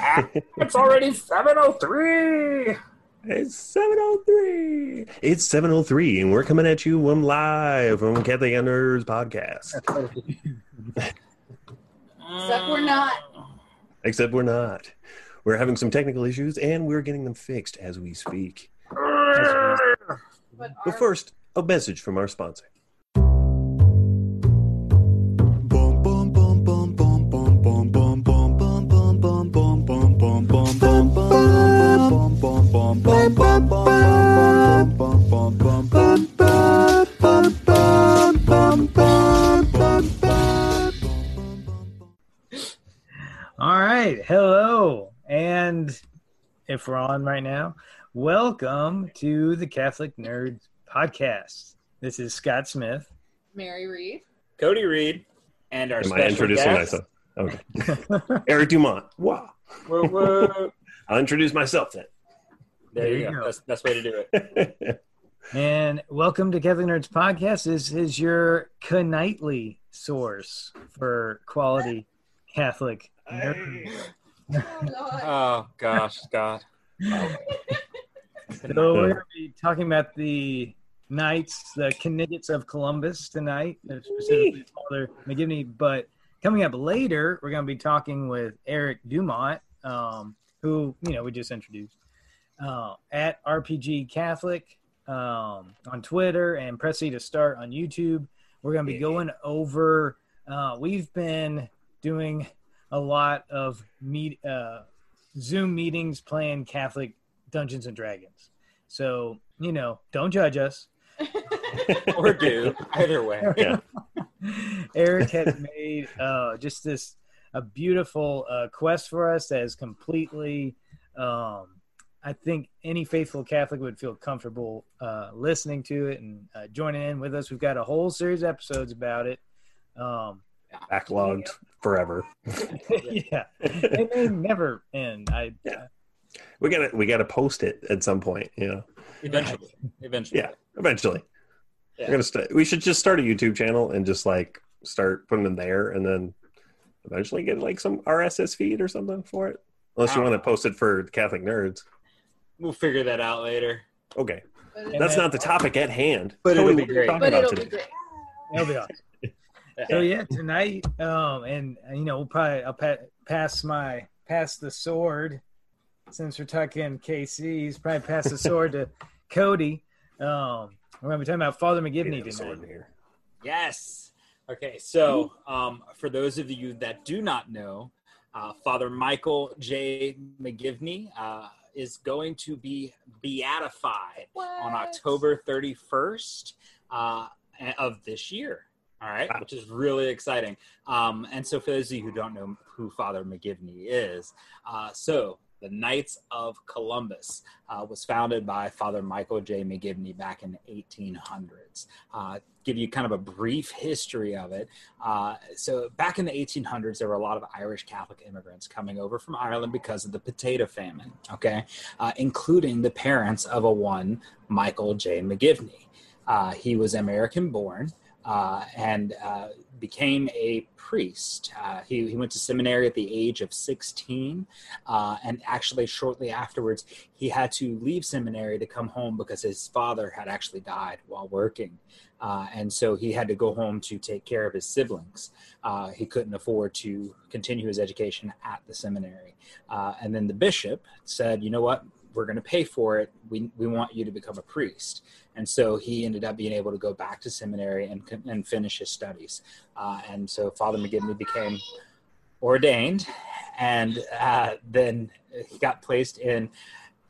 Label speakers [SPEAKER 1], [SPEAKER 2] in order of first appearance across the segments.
[SPEAKER 1] it's already 703.
[SPEAKER 2] It's 703. It's 703, and we're coming at you one live from Catholic Nerds podcast.
[SPEAKER 3] Except we're not.
[SPEAKER 2] Except we're not. We're having some technical issues, and we're getting them fixed as we speak.
[SPEAKER 3] But
[SPEAKER 2] But first, a message from our sponsor.
[SPEAKER 4] All right. Hello. And if we're on right now, welcome to the Catholic Nerds Podcast. This is Scott Smith.
[SPEAKER 3] Mary Reed.
[SPEAKER 1] Cody Reed and our
[SPEAKER 2] Am
[SPEAKER 1] special
[SPEAKER 2] I introducing
[SPEAKER 1] guest.
[SPEAKER 2] myself? Okay. Eric Dumont. Wow.
[SPEAKER 1] Whoa, whoa.
[SPEAKER 2] I'll introduce myself then.
[SPEAKER 1] There,
[SPEAKER 4] There
[SPEAKER 1] you go.
[SPEAKER 4] go.
[SPEAKER 1] That's that's way to do it.
[SPEAKER 4] and welcome to Catholic Nerds Podcast. This is your Knightly source for quality Catholic nerds.
[SPEAKER 3] Oh,
[SPEAKER 1] Oh gosh, Scott.
[SPEAKER 4] So we're going to be talking about the Knights, the Knights of Columbus tonight, specifically Father McGivney. But coming up later, we're going to be talking with Eric Dumont, um, who you know we just introduced uh, at RPG Catholic um, on Twitter and Press C to Start on YouTube. We're going to be going over. Uh, we've been doing a lot of meet uh, Zoom meetings playing Catholic Dungeons and Dragons. So you know, don't judge us.
[SPEAKER 1] Or do either way.
[SPEAKER 2] Yeah.
[SPEAKER 4] Eric has made uh, just this a beautiful uh, quest for us that is completely. Um, I think any faithful Catholic would feel comfortable uh, listening to it and uh, joining in with us. We've got a whole series of episodes about it. Um,
[SPEAKER 2] Backlogged forever.
[SPEAKER 4] yeah, it may never end. I
[SPEAKER 2] Yeah. We gotta we gotta post it at some point, you know.
[SPEAKER 1] Eventually. Eventually.
[SPEAKER 2] Yeah, eventually.
[SPEAKER 1] Yeah.
[SPEAKER 2] We're gonna start. We should just start a YouTube channel and just like start putting them there, and then eventually get like some RSS feed or something for it. Unless you want to post it for Catholic nerds.
[SPEAKER 1] We'll figure that out later.
[SPEAKER 2] Okay,
[SPEAKER 3] But,
[SPEAKER 2] that's not the topic at hand.
[SPEAKER 1] But it'll be
[SPEAKER 2] what are you
[SPEAKER 1] great.
[SPEAKER 2] talking
[SPEAKER 3] but
[SPEAKER 2] about
[SPEAKER 3] it'll be great.
[SPEAKER 4] It'll be awesome. So yeah, tonight, um, and uh, you know, we'll probably I'll pa- pass my pass the sword since we're talking KC's. Probably pass the sword to Cody. Um, we're gonna be talking about Father McGivney
[SPEAKER 2] Yeah,
[SPEAKER 4] tonight.
[SPEAKER 2] in here.
[SPEAKER 1] Yes. Okay, so um, for those of you that do not know, uh, Father Michael J. McGivney uh, is going to be beatified on October 31st uh, of this year. All right,
[SPEAKER 2] Wow.
[SPEAKER 1] which is really exciting. Um, and so, for those of you who don't know who Father McGivney is, uh, so the Knights of Columbus uh, was founded by Father Michael J. McGivney back in the 1800s. Uh, give you kind of a brief history of it. Uh, so, back in the 1800s, there were a lot of Irish Catholic immigrants coming over from Ireland because of the potato famine, okay, uh, including the parents of a one Michael J. McGivney. Uh, he was American born uh, and became a priest. Uh, he, he went to seminary at the age of 16, uh, and actually, shortly afterwards, he had to leave seminary to come home because his father had actually died while working. Uh, and so he had to go home to take care of his siblings. Uh, he couldn't afford to continue his education at the seminary. Uh, and then the bishop said, you know what? We're going to pay for it. We, we want you to become a priest. And so he ended up being able to go back to seminary and, and finish his studies. Uh, and so Father McGivney became ordained, and uh, then he got placed in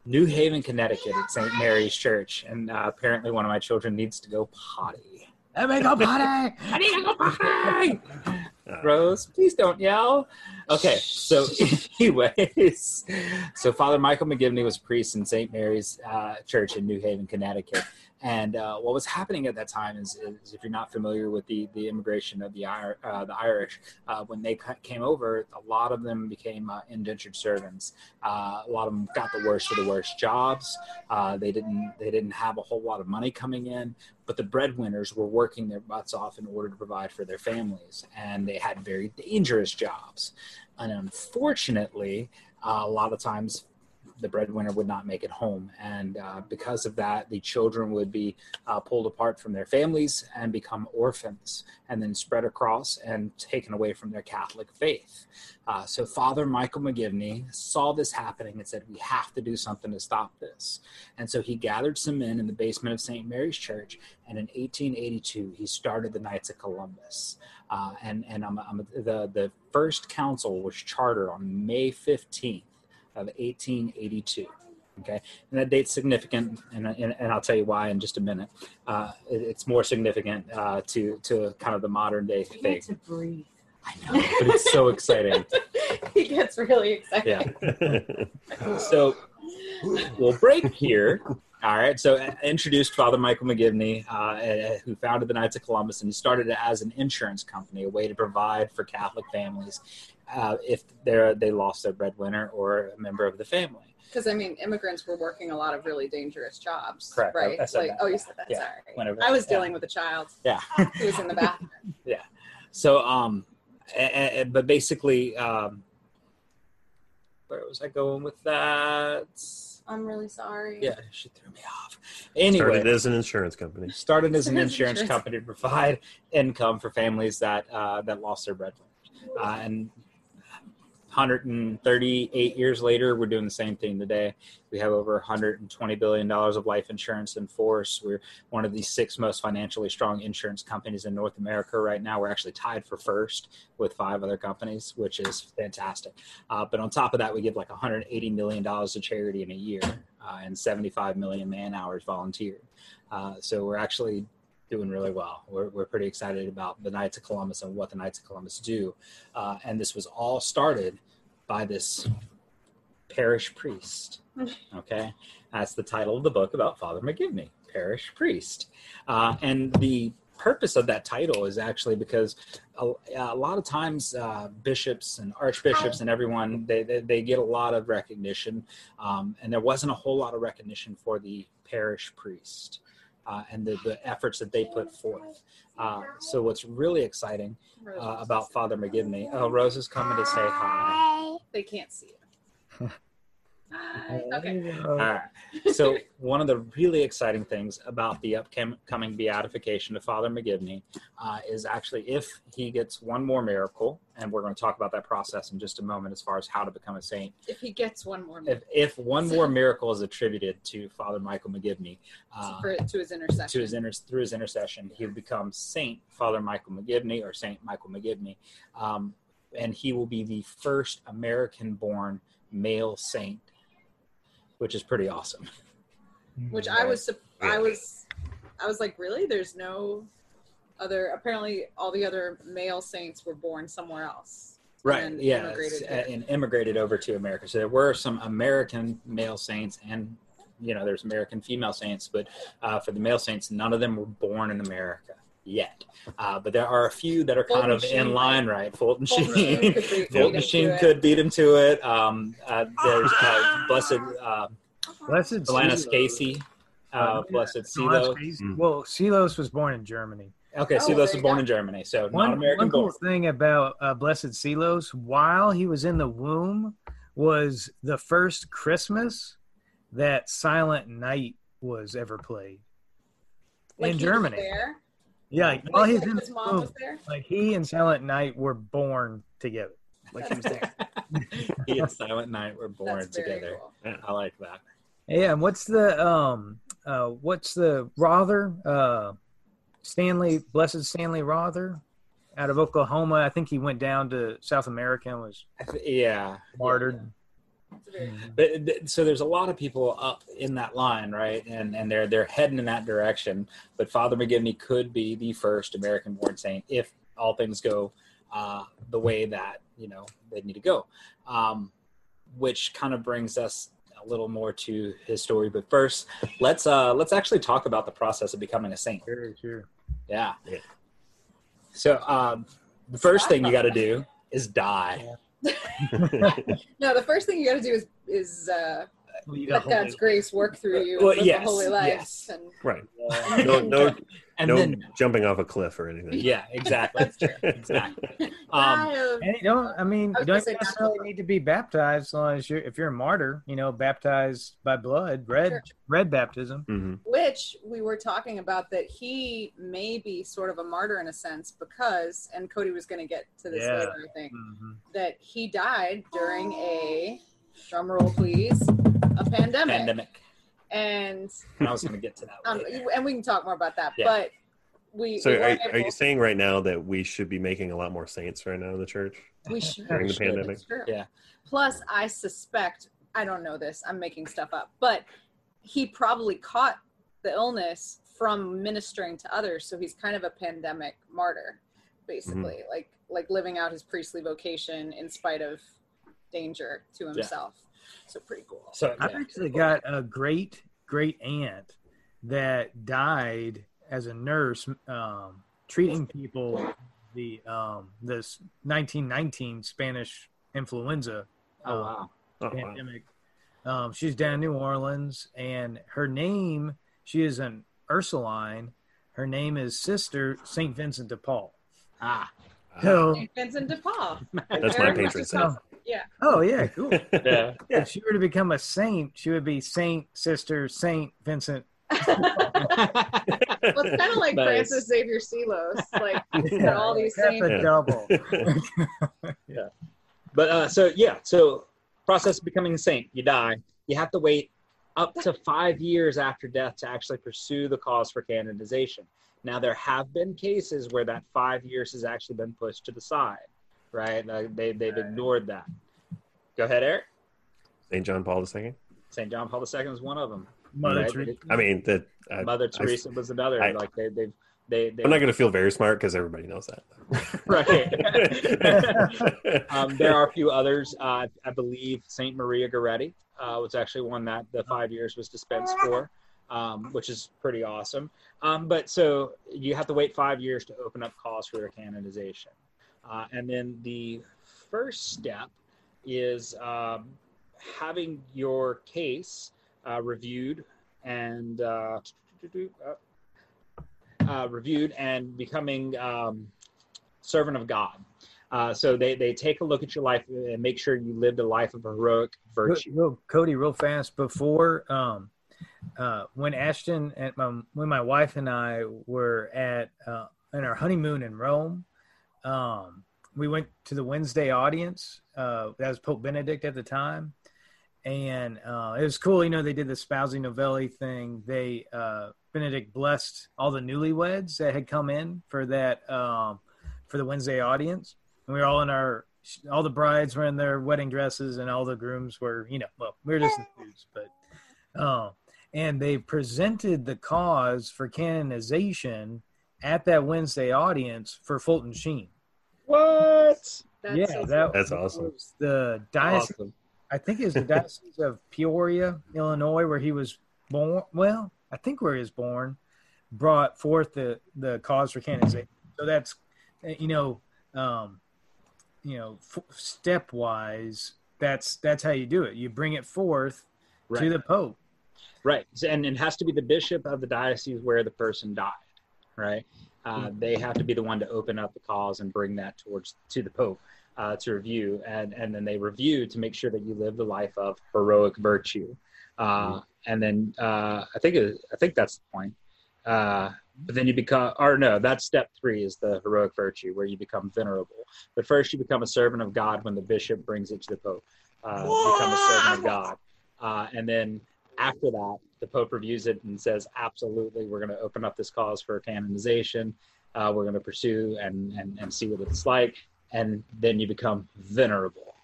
[SPEAKER 1] New Haven, Connecticut at St. Mary's Church. And uh, apparently, one of my children needs to go potty.
[SPEAKER 4] Let me go potty.
[SPEAKER 1] I need to go potty. Rose, please don't yell. Okay, so anyways, so Father Michael McGivney was a priest in St. Mary's uh, Church in New Haven, Connecticut. And uh, what was happening at that time is, is, if you're not familiar with the, the immigration of the, uh, the Irish, uh, when they came over, a lot of them became uh, indentured servants. Uh, a lot of them got the worst of the worst jobs. Uh, they didn't they didn't have a whole lot of money coming in, but the breadwinners were working their butts off in order to provide for their families, and they had very dangerous jobs. And unfortunately, uh, a lot of times the breadwinner would not make it home. And uh, because of that, the children would be uh, pulled apart from their families and become orphans and then spread across and taken away from their Catholic faith. Uh, so Father Michael McGivney saw this happening and said, We have to do something to stop this. And so he gathered some men in the basement of St. Mary's Church. And in 1882, he started the Knights of Columbus. Uh, and and I'm, I'm, the, the first council was chartered on May 15th of 1882. Okay, and that date's significant, and, and, and I'll tell you why in just a minute. Uh, it- it's more significant uh, to to kind of the modern day thing.
[SPEAKER 3] to breathe.
[SPEAKER 1] I know, but it's so exciting.
[SPEAKER 3] he gets really excited.
[SPEAKER 1] Yeah. So we'll break here. All right. So uh, introduced Father Michael McGivney, uh, uh, who founded the Knights of Columbus, and he started it as an insurance company, a way to provide for Catholic families uh, if they they lost their breadwinner or a member of the family.
[SPEAKER 3] Because I mean, immigrants were working a lot of really dangerous jobs,
[SPEAKER 1] Correct.
[SPEAKER 3] Right?
[SPEAKER 1] I said
[SPEAKER 3] like,
[SPEAKER 1] that.
[SPEAKER 3] oh, you said that.
[SPEAKER 1] Yeah.
[SPEAKER 3] Sorry.
[SPEAKER 1] Whenever-
[SPEAKER 3] I was
[SPEAKER 1] yeah.
[SPEAKER 3] dealing with a child
[SPEAKER 1] Yeah.
[SPEAKER 3] who was in the bathroom.
[SPEAKER 1] Yeah, so, um, a- a- but basically, um, where was I going with that?
[SPEAKER 3] I'm really sorry.
[SPEAKER 1] Yeah, she threw me off. Anyway,
[SPEAKER 2] Started as an insurance company.
[SPEAKER 1] started as an insurance
[SPEAKER 3] Insurance.
[SPEAKER 1] company to provide income for families that uh, that lost their breadwinner, Uh, and 138 years later, we're doing the same thing today. We have over 120 billion dollars of life insurance in force. We're one of the six most financially strong insurance companies in North America right now. We're actually tied for first with five other companies, which is fantastic. Uh, but on top of that, we give like 180 million dollars to charity in a year, uh, and 75 million man hours volunteered. Uh, so we're actually doing really well. We're, we're pretty excited about the Knights of Columbus and what the Knights of Columbus do. Uh, and this was all started by this parish priest. Okay. That's the title of the book about Father McGivney, parish priest. Uh, and the purpose of that title is actually because a, a lot of times uh, bishops and archbishops and everyone they, they, they get a lot of recognition um, and there wasn't a whole lot of recognition for the parish priest uh, and the, the efforts that they put forth. Uh, so what's really exciting uh, about Father McGivney? Oh, Rose is coming to say hi.
[SPEAKER 3] They can't see you. Hi. Okay.
[SPEAKER 1] All right. So one of the really exciting things about the upcoming beatification of Father McGivney uh, is actually if he gets one more miracle, and we're going to talk about that process in just a moment as far as how to become a saint.
[SPEAKER 3] If he gets one more
[SPEAKER 1] If, if one more miracle is attributed to Father Michael McGivney, uh,
[SPEAKER 3] for, to his intercession.
[SPEAKER 1] to his inter- through his intercession, he will become Saint Father Michael McGivney or Saint Michael McGivney, um, and he will be the first American-born male saint, which is pretty awesome.
[SPEAKER 3] which I was I was I was like, really? There's no other. Apparently, all the other male saints were born somewhere else.
[SPEAKER 1] Right.
[SPEAKER 3] And
[SPEAKER 1] yeah.
[SPEAKER 3] immigrated
[SPEAKER 1] it's- and immigrated over to America. So there were some American male saints and you know there's American female saints, but uh, for the male saints, none of them were born in America yet. Uh, but there are a few that are kind
[SPEAKER 3] Fulton
[SPEAKER 1] of in line, right? Fulton
[SPEAKER 3] Fulton
[SPEAKER 1] Sheen.
[SPEAKER 3] Sheen could be- beat
[SPEAKER 1] Fulton
[SPEAKER 3] him
[SPEAKER 1] Sheen
[SPEAKER 3] to it.
[SPEAKER 1] could beat him to it. Um, uh, there's uh, Blessed uh,
[SPEAKER 4] Blessed
[SPEAKER 1] Solanus
[SPEAKER 4] Seelos.
[SPEAKER 1] Casey. Uh, Blessed
[SPEAKER 4] Solanus
[SPEAKER 2] Mm.
[SPEAKER 4] Well, Seelos was born in Germany.
[SPEAKER 1] Okay,
[SPEAKER 3] Oh, Seelos
[SPEAKER 1] was born in Germany, so not
[SPEAKER 4] One,
[SPEAKER 1] American
[SPEAKER 4] one cool
[SPEAKER 1] born.
[SPEAKER 4] thing about uh, Blessed Seelos, while he was in the womb, was the first Christmas that Silent Night was ever played
[SPEAKER 3] Like
[SPEAKER 4] in
[SPEAKER 3] he was
[SPEAKER 4] Germany.
[SPEAKER 3] There.
[SPEAKER 4] Yeah, like, while he's
[SPEAKER 3] like
[SPEAKER 4] in
[SPEAKER 3] his
[SPEAKER 4] the
[SPEAKER 3] mom
[SPEAKER 4] womb,
[SPEAKER 3] was there.
[SPEAKER 4] like he and Silent Night were born together. Like he was there.
[SPEAKER 1] he and Silent Night were born
[SPEAKER 3] That's very
[SPEAKER 1] together.
[SPEAKER 3] cool.
[SPEAKER 1] I like that.
[SPEAKER 4] Yeah, and what's the um uh what's the Rother uh Stanley Blessed Stanley Rother out of Oklahoma? I think he went down to South America and was
[SPEAKER 1] I th- yeah.
[SPEAKER 4] martyred.
[SPEAKER 3] It's a very
[SPEAKER 1] But so there's a lot of people up in that line, right? And and they're they're heading in that direction. But Father McGivney could be the first American-born saint if all things go uh, the way that you know they need to go. Um, which kind of brings us a little more to his story. But first, let's uh, let's actually talk about the process of becoming a saint.
[SPEAKER 4] Sure, sure.
[SPEAKER 1] Yeah.
[SPEAKER 2] Yeah.
[SPEAKER 1] So um, the first thing you got to do is die.
[SPEAKER 3] No, the first thing you got to do is is uh,
[SPEAKER 4] Well, you
[SPEAKER 3] let
[SPEAKER 4] got
[SPEAKER 3] God's grace work through you.
[SPEAKER 1] Well,
[SPEAKER 3] and
[SPEAKER 1] yes,
[SPEAKER 3] a holy life.
[SPEAKER 1] yes.
[SPEAKER 3] And
[SPEAKER 2] right. No, no,
[SPEAKER 1] and
[SPEAKER 2] no
[SPEAKER 1] then
[SPEAKER 2] jumping off a cliff or anything.
[SPEAKER 1] yeah, exactly,
[SPEAKER 3] That's true.
[SPEAKER 1] exactly. Um,
[SPEAKER 4] And you don't. I mean,
[SPEAKER 3] I
[SPEAKER 4] you don't
[SPEAKER 3] say
[SPEAKER 4] necessarily need to be baptized as long as you're. If you're a martyr, you know, baptized by blood, red,
[SPEAKER 3] Sure.
[SPEAKER 4] red baptism.
[SPEAKER 2] hmm
[SPEAKER 3] which we were talking about that he may be sort of a martyr in a sense because and cody was going to get to this
[SPEAKER 4] Yeah.
[SPEAKER 3] later i think
[SPEAKER 4] Mhm.
[SPEAKER 3] that he died during a drum roll please a pandemic,
[SPEAKER 1] pandemic.
[SPEAKER 3] And
[SPEAKER 1] And I was going to get to that.
[SPEAKER 3] um, and we can talk more about that
[SPEAKER 1] Yeah.
[SPEAKER 3] but we,
[SPEAKER 2] So
[SPEAKER 3] we
[SPEAKER 2] are,
[SPEAKER 3] weren't
[SPEAKER 2] are you saying right now that we should be making a lot more saints right now in the church
[SPEAKER 3] we should
[SPEAKER 2] during the
[SPEAKER 1] should.
[SPEAKER 2] pandemic?
[SPEAKER 1] Yeah.
[SPEAKER 3] Plus, I suspect, I don't know this, I'm making stuff up, but he probably caught the illness from ministering to others. So he's kind of a pandemic martyr, basically,
[SPEAKER 2] Mm-hmm.
[SPEAKER 3] like like living out his priestly vocation in spite of danger to himself. So pretty cool.
[SPEAKER 1] So
[SPEAKER 4] I've
[SPEAKER 1] yeah.
[SPEAKER 4] actually got a great great aunt that died as a nurse, um, treating people the um, this 1919 Spanish influenza
[SPEAKER 1] Oh
[SPEAKER 4] um,
[SPEAKER 1] wow.
[SPEAKER 2] Oh, wow.
[SPEAKER 4] pandemic. Um, she's down in New Orleans, and her name she is an Ursuline. Her name is Sister Saint Vincent de Paul.
[SPEAKER 1] Ah.
[SPEAKER 4] So,
[SPEAKER 3] St. Vincent de Paul.
[SPEAKER 2] That's my patron saint.
[SPEAKER 3] Yeah.
[SPEAKER 4] oh yeah, cool.
[SPEAKER 1] Yeah.
[SPEAKER 2] Yeah.
[SPEAKER 4] If she were to become a saint, she would be Saint Sister Saint Vincent.
[SPEAKER 3] Well, it's kind of like
[SPEAKER 1] Nice.
[SPEAKER 3] Francis Xavier Seelos. Like, got all these
[SPEAKER 4] That's
[SPEAKER 3] saints.
[SPEAKER 4] a
[SPEAKER 2] Yeah.
[SPEAKER 1] But uh, so yeah, so process of becoming a saint, you die. You have to wait up to five years after death to actually pursue the cause for canonization. Now there have been cases where that five years has actually been pushed to the side, right? Like they they've ignored that. Go ahead, Eric.
[SPEAKER 2] Saint John Paul II.
[SPEAKER 1] St. John Paul II is one of them.
[SPEAKER 4] Mother
[SPEAKER 1] Right?
[SPEAKER 4] Teresa.
[SPEAKER 2] I mean, that I,
[SPEAKER 1] Mother
[SPEAKER 2] I-
[SPEAKER 1] Teresa was another.
[SPEAKER 2] I-
[SPEAKER 1] like they they've they, they
[SPEAKER 2] I'm not going to feel very smart because everybody knows
[SPEAKER 1] right.
[SPEAKER 2] that.
[SPEAKER 1] um, there are a few others. Uh, I believe Saint Maria Goretti uh, was actually one that the five years was dispensed for, um, which is pretty awesome. Um, but so you have to wait five years to open up calls for your canonization, uh, and then the first step is um, having your case uh, reviewed and uh, uh, reviewed and becoming um, servant of God. Uh, so they, they take a look at your life and make sure you lived a life of heroic virtue.
[SPEAKER 4] Real, Cody, real fast before um, uh, when Ashton and my, when my wife and I were at uh, in our honeymoon in Rome, um, we went to the Wednesday audience. Uh, that was Pope Benedict at the time, and uh, it was cool. You know, they did the Sposi Novelli thing. They uh, Benedict blessed all the newlyweds that had come in for that um, for the Wednesday audience, and we were all in our all the brides were in their wedding dresses and all the grooms were you know well we were just suits but um and they presented the cause for canonization at that wednesday audience for fulton sheen
[SPEAKER 1] What?
[SPEAKER 3] That's
[SPEAKER 4] yeah
[SPEAKER 3] so
[SPEAKER 4] that
[SPEAKER 2] That's awesome.
[SPEAKER 4] was the diocese
[SPEAKER 1] Awesome.
[SPEAKER 4] i think it's the diocese of peoria illinois where he was born well i think where he was born brought forth the the cause for canonization so that's you know um you know f- stepwise that's that's how you do it you bring it forth
[SPEAKER 1] Right.
[SPEAKER 4] to the pope
[SPEAKER 1] Right. And it has to be the bishop of the diocese where the person died. Right. Uh, they have to be the one to open up the cause and bring that towards to the pope uh, to review, and and then they review to make sure that you live the life of heroic virtue. Uh, and then uh, I think it, I think that's the point. Uh, but then you become, or no, that's step three is the heroic virtue where you become venerable. But first, you become a servant of God when the bishop brings it to the pope. Uh, become a servant of God, uh, and then after that, the Pope reviews it and says, absolutely, we're going to open up this cause for canonization. Uh, we're going to pursue and, and, and see what it's like. And then you become venerable,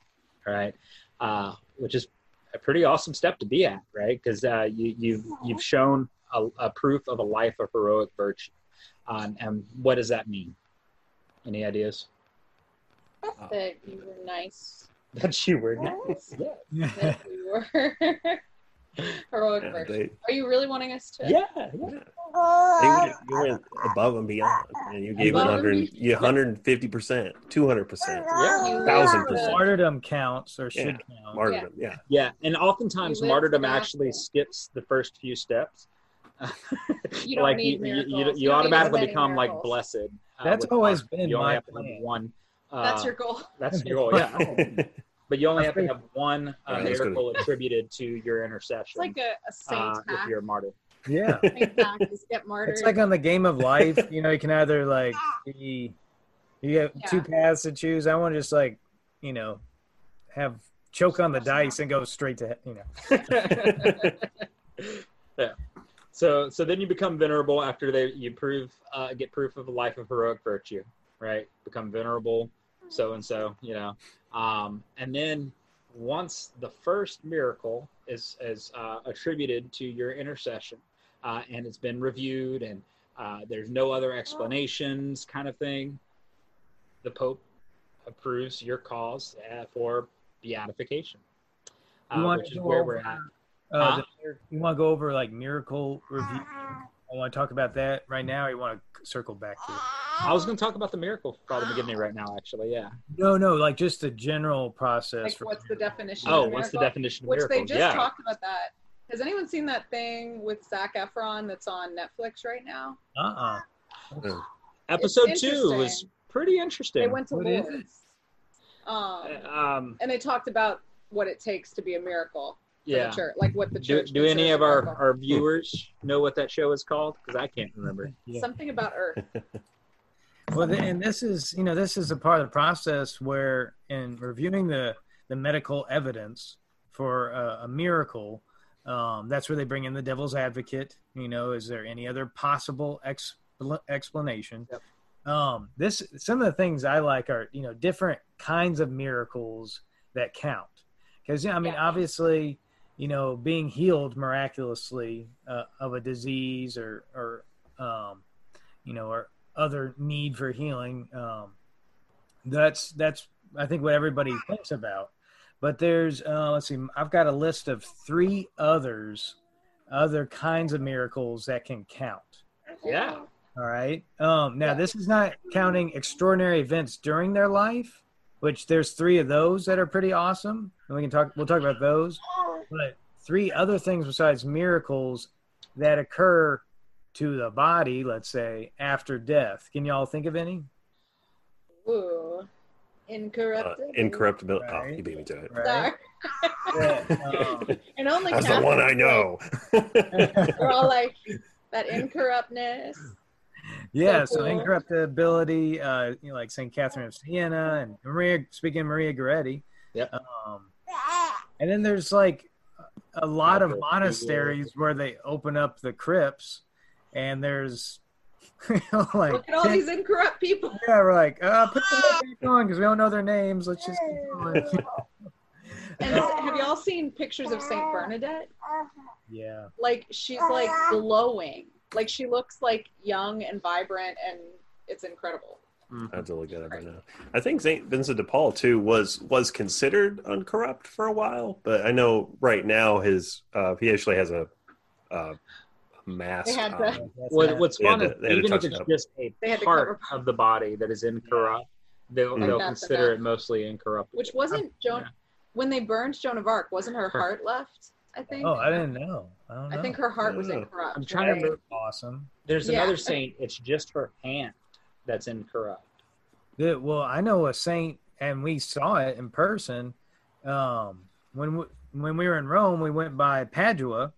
[SPEAKER 1] right? Uh, which is a pretty awesome step to be at, right? Because uh, you, you've, you've shown a, a proof of a life of heroic virtue. Uh, and what does that mean? Any ideas?
[SPEAKER 3] that you were nice.
[SPEAKER 1] That you were nice. Yeah.
[SPEAKER 3] That you were heroic
[SPEAKER 2] Yeah,
[SPEAKER 3] virtue.
[SPEAKER 2] they,
[SPEAKER 3] Are you really wanting us to?
[SPEAKER 1] Yeah. yeah.
[SPEAKER 2] they went, you went above and beyond, and you gave it 100, you 150 percent, 200 percent, thousand percent.
[SPEAKER 4] martyrdom counts or should count
[SPEAKER 2] martyrdom. Yeah,
[SPEAKER 1] Yeah, and oftentimes martyrdom actually
[SPEAKER 3] gospel.
[SPEAKER 1] skips the first few steps
[SPEAKER 3] You don't
[SPEAKER 1] like
[SPEAKER 3] need
[SPEAKER 1] you, you, you, you
[SPEAKER 3] You don't
[SPEAKER 1] automatically
[SPEAKER 3] many
[SPEAKER 1] become like blessed. uh,
[SPEAKER 4] That's
[SPEAKER 1] with
[SPEAKER 4] always
[SPEAKER 1] one.
[SPEAKER 4] been
[SPEAKER 1] you
[SPEAKER 4] my plan.
[SPEAKER 1] one. Uh,
[SPEAKER 3] That's your goal.
[SPEAKER 1] That's your goal, yeah. But you only have to have one uh,
[SPEAKER 2] Alright, that's good.
[SPEAKER 1] miracle attributed to your intercession.
[SPEAKER 3] It's like a, a saint
[SPEAKER 1] uh, if you're a martyr.
[SPEAKER 4] Yeah.
[SPEAKER 3] Saint hack is get martyred.
[SPEAKER 4] It's like on the game of life, you know, you can either like be you have two paths to choose. I want to just like, you know, have choke on the dice and go straight to you know.
[SPEAKER 1] yeah. So so then you become venerable after they you prove uh, get proof of a life of heroic virtue, right? Become venerable, so and so, you know, um, and then once the first miracle is is uh, attributed to your intercession, uh, and it's been reviewed and uh, there's no other explanations, kind of thing, the Pope approves your cause uh, for beatification, uh, which is where
[SPEAKER 4] over-
[SPEAKER 1] we're at.
[SPEAKER 4] Uh,
[SPEAKER 1] Huh?
[SPEAKER 4] the you want to go over like miracle review? I want to talk about that right now. Or you want to circle back to it?
[SPEAKER 1] I was going to talk about the miracle Father McGivney right now, actually. Yeah.
[SPEAKER 4] No, no, like just the general process.
[SPEAKER 3] like
[SPEAKER 4] for
[SPEAKER 3] what's the definition?
[SPEAKER 1] Oh,
[SPEAKER 3] of
[SPEAKER 1] what's the definition of
[SPEAKER 3] Which
[SPEAKER 1] miracle?
[SPEAKER 3] they just
[SPEAKER 1] yeah.
[SPEAKER 3] talked about that. Has anyone seen that thing with Zac Efron that's on Netflix right now?
[SPEAKER 4] Uh uh
[SPEAKER 1] Episode two was pretty interesting.
[SPEAKER 3] They went to
[SPEAKER 4] What is?
[SPEAKER 3] Lourdes. Um,
[SPEAKER 1] um,
[SPEAKER 3] and they talked about what it takes to be a miracle for
[SPEAKER 1] yeah.
[SPEAKER 3] the church, like what the
[SPEAKER 1] Do,
[SPEAKER 3] church.
[SPEAKER 1] do any of our, our viewers know what that show is called? Because I can't remember.
[SPEAKER 4] Yeah.
[SPEAKER 3] something about Earth?
[SPEAKER 4] Well, the, and this is you know this is a part of the process where in reviewing the the medical evidence for a, a miracle, um, that's where they bring in the devil's advocate. You know, is there any other possible expl- explanation?
[SPEAKER 1] Yep.
[SPEAKER 4] Um, this some of the things I like are you know different kinds of miracles that count because you know, I mean
[SPEAKER 3] Yeah.
[SPEAKER 4] obviously you know being healed miraculously uh, of a disease or or um, you know or other need for healing um, that's that's i think what everybody thinks about. But there's uh, let's see i've got a list of three others other kinds of miracles that can count.
[SPEAKER 1] Yeah.
[SPEAKER 4] all right. Um, now this is not counting extraordinary events during their life which there's three of those that are pretty awesome and we can talk we'll talk about those but three other things besides miracles that occur to the body let's say after death can y'all think of any
[SPEAKER 3] Ooh,
[SPEAKER 2] Uh,
[SPEAKER 3] incorruptible.
[SPEAKER 2] incorruptibility. Oh, you beat me to it.
[SPEAKER 4] right
[SPEAKER 3] Sorry.
[SPEAKER 4] Yeah, um,
[SPEAKER 3] and only
[SPEAKER 2] That's the one I know.
[SPEAKER 3] like, We're all like that incorruptness.
[SPEAKER 4] Yeah,
[SPEAKER 3] So
[SPEAKER 4] so, incorruptibility, uh, you know, like Saint Catherine of Siena and Maria. Speaking of Maria Goretti,
[SPEAKER 1] Yep.
[SPEAKER 4] Um, and then there's like a lot of monasteries where they open up the crypts, and there's you know, like
[SPEAKER 3] Look at all these incorrupt people.
[SPEAKER 4] yeah, we're like uh, put the lid back on because we don't know their names. Let's just keep going.
[SPEAKER 3] And have y'all seen pictures of Saint Bernadette?
[SPEAKER 4] yeah.
[SPEAKER 3] Like she's like glowing. Like she looks like young and vibrant, and it's incredible.
[SPEAKER 2] I have to look that up right now. I think Saint Vincent de Paul too was was considered uncorrupt for a while, but I know right now his uh, he actually has a, uh, mask.
[SPEAKER 3] They had
[SPEAKER 2] on.
[SPEAKER 3] to-
[SPEAKER 1] What, what's
[SPEAKER 2] They had
[SPEAKER 1] fun
[SPEAKER 2] to-
[SPEAKER 1] is
[SPEAKER 2] they had to
[SPEAKER 1] even if it's
[SPEAKER 2] up.
[SPEAKER 1] just a
[SPEAKER 3] They had
[SPEAKER 1] part of the body that is incorrupt, they'll,
[SPEAKER 2] Mhm.
[SPEAKER 1] they'll consider
[SPEAKER 3] enough.
[SPEAKER 1] it mostly incorrupt.
[SPEAKER 3] Which wasn't Joan
[SPEAKER 1] Yeah.
[SPEAKER 3] when they burned Joan of Arc. Wasn't her
[SPEAKER 1] Her-
[SPEAKER 3] heart left? I think.
[SPEAKER 4] oh, I didn't know. I don't know.
[SPEAKER 3] I think her heart was incorrupt.
[SPEAKER 1] I'm trying to
[SPEAKER 3] right?
[SPEAKER 1] remember.
[SPEAKER 4] awesome.
[SPEAKER 1] There's
[SPEAKER 3] Yeah.
[SPEAKER 1] another saint. It's just her hand that's incorrupt.
[SPEAKER 4] Yeah, well, I know a saint, and we saw it in person. Um, when we, when we were in Rome, we went by Padua,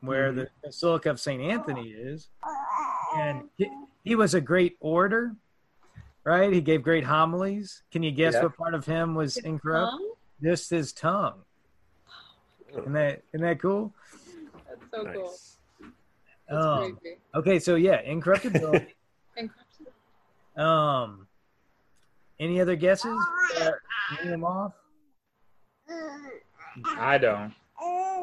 [SPEAKER 4] where the Basilica of Saint Anthony is, and he, he was a great orator, right? He gave great homilies. Can you guess
[SPEAKER 1] Yeah.
[SPEAKER 4] what part of him was
[SPEAKER 3] His
[SPEAKER 4] incorrupt?
[SPEAKER 3] tongue?
[SPEAKER 4] Just his tongue. Isn't that isn't that cool?
[SPEAKER 3] That's so cool.
[SPEAKER 2] Nice.
[SPEAKER 3] That's
[SPEAKER 4] Um,
[SPEAKER 3] crazy.
[SPEAKER 4] Okay, so yeah, incorruptibility.
[SPEAKER 3] Incorruptible.
[SPEAKER 4] um, any other guesses? Uh, them off.
[SPEAKER 1] I don't.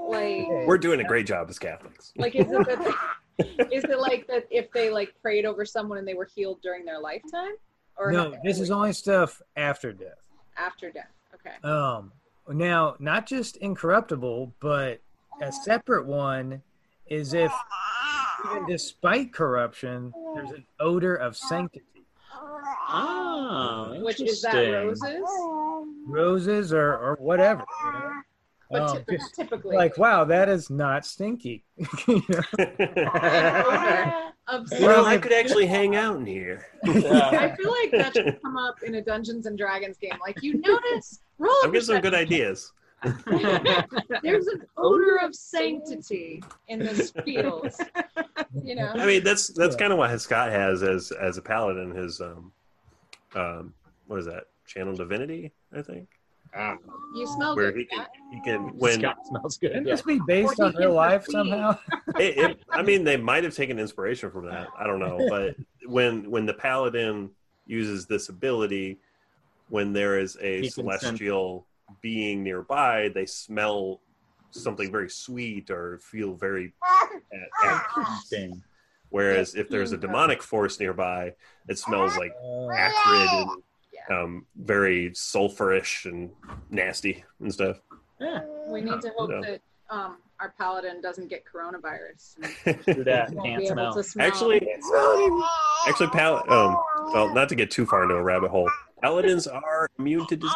[SPEAKER 3] Like,
[SPEAKER 2] We're doing a great job as Catholics.
[SPEAKER 3] like is it that, is it like that if they like prayed over someone and they were healed during their lifetime, or
[SPEAKER 4] No, this is only stuff after death.
[SPEAKER 3] after death? Okay.
[SPEAKER 4] Um, now, not just incorruptible, but a separate one is if, even despite corruption, there's an odor of sanctity.
[SPEAKER 1] Oh,
[SPEAKER 3] Which is that roses?
[SPEAKER 4] Roses or, or whatever. you know?
[SPEAKER 3] but
[SPEAKER 4] Um,
[SPEAKER 3] typ-
[SPEAKER 4] just
[SPEAKER 3] typically,
[SPEAKER 4] like, wow, that is not stinky. You know?
[SPEAKER 3] of
[SPEAKER 2] well, I could actually hang out in here.
[SPEAKER 3] I feel like that should come up in a Dungeons and Dragons game. Like you notice, roll. a
[SPEAKER 2] I'm getting some good ideas.
[SPEAKER 3] There's an odor of sanctity in this field. You know.
[SPEAKER 2] I mean, that's that's kind of what Scott has as as a paladin. His um, um, what is that? Channel divinity, I think.
[SPEAKER 1] Ah,
[SPEAKER 3] You smell
[SPEAKER 2] Where
[SPEAKER 3] good.
[SPEAKER 2] he can he can when
[SPEAKER 1] Scott smells good.
[SPEAKER 4] Can
[SPEAKER 1] Yeah.
[SPEAKER 4] this be based on
[SPEAKER 3] he
[SPEAKER 4] real life somehow?
[SPEAKER 2] it, it, I mean, they might have taken inspiration from that. I don't know, but when when the paladin uses this ability, when there is a
[SPEAKER 1] He
[SPEAKER 2] celestial being nearby, they smell something very sweet or feel very at, at peace.
[SPEAKER 1] Interesting.
[SPEAKER 2] Whereas if there's a demonic force nearby, it smells like acrid and
[SPEAKER 3] Yeah.
[SPEAKER 2] Um, very sulfurish and nasty and stuff.
[SPEAKER 1] Yeah.
[SPEAKER 3] We need to hope
[SPEAKER 2] No.
[SPEAKER 3] that um, our paladin doesn't get coronavirus.
[SPEAKER 1] Do that. Can't smell.
[SPEAKER 3] smell.
[SPEAKER 2] Actually, actually, pal- um, well, not to get too far into a rabbit hole, paladins are immune to disease.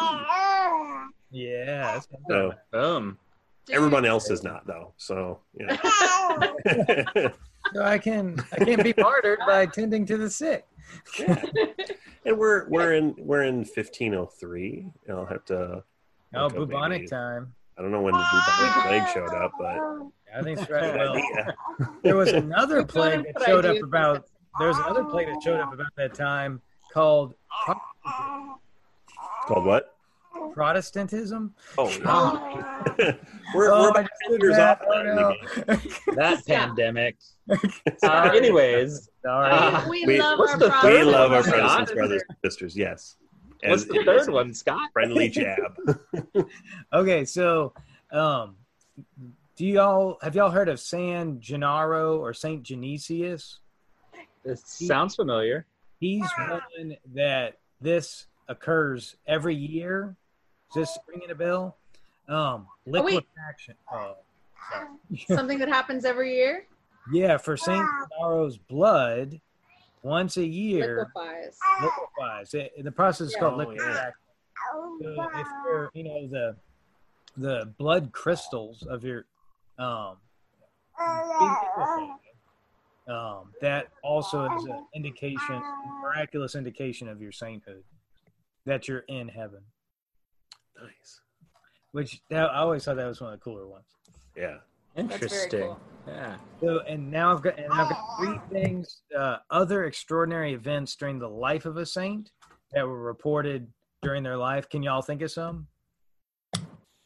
[SPEAKER 4] yeah. that's
[SPEAKER 2] So
[SPEAKER 1] Boom.
[SPEAKER 3] Dude.
[SPEAKER 2] everyone else is not, though. So yeah.
[SPEAKER 4] So I can I can't be martyred by tending to the sick.
[SPEAKER 2] and we're we're in we're in 1503. I'll have to.
[SPEAKER 4] Oh, bubonic
[SPEAKER 2] maybe-
[SPEAKER 4] time.
[SPEAKER 2] I don't know when the bubonic plague showed up, but
[SPEAKER 4] I think it's right. Well, there was another plague that showed up about. There was another plague that showed up about that time called
[SPEAKER 2] called what?
[SPEAKER 4] Protestantism.
[SPEAKER 2] Oh, yeah. we're,
[SPEAKER 4] Oh,
[SPEAKER 2] we're about
[SPEAKER 4] just
[SPEAKER 2] 10
[SPEAKER 4] did that.
[SPEAKER 2] off
[SPEAKER 4] Oh,
[SPEAKER 2] that
[SPEAKER 4] no.
[SPEAKER 1] That pandemic. Uh, anyways,
[SPEAKER 4] Sorry.
[SPEAKER 1] Uh,
[SPEAKER 3] we,
[SPEAKER 2] we-
[SPEAKER 3] love our
[SPEAKER 1] the
[SPEAKER 2] We love our
[SPEAKER 1] Scott?
[SPEAKER 2] Protestant brothers and sisters, yes.
[SPEAKER 1] what's
[SPEAKER 2] As
[SPEAKER 1] the third one, Scott?
[SPEAKER 2] Friendly jab.
[SPEAKER 4] okay, so um, do y'all have y'all heard of San Gennaro or Saint Genesius?
[SPEAKER 1] This sounds familiar.
[SPEAKER 4] He's one that this occurs every year. Is this ringing a bell? Um,
[SPEAKER 3] wait.
[SPEAKER 4] liquefaction. Oh, sorry.
[SPEAKER 3] Something that happens every year
[SPEAKER 4] yeah, for Saint Gennaro's blood, once a year
[SPEAKER 3] liquefies.
[SPEAKER 4] liquefies. It, the process is
[SPEAKER 3] Yeah.
[SPEAKER 4] called
[SPEAKER 2] Oh, yeah.
[SPEAKER 4] So if you're, you know, the the blood crystals of your um, um, that also is an indication, miraculous indication of your sainthood, that you're in heaven.
[SPEAKER 2] Nice.
[SPEAKER 4] Which that, I always thought that was one of the cooler ones.
[SPEAKER 2] Yeah.
[SPEAKER 3] very
[SPEAKER 1] Interesting.
[SPEAKER 3] cool.
[SPEAKER 1] Yeah.
[SPEAKER 4] So, and now I've got and I've got three things, uh, other extraordinary events during the life of a saint that were reported during their life. Can y'all think of some?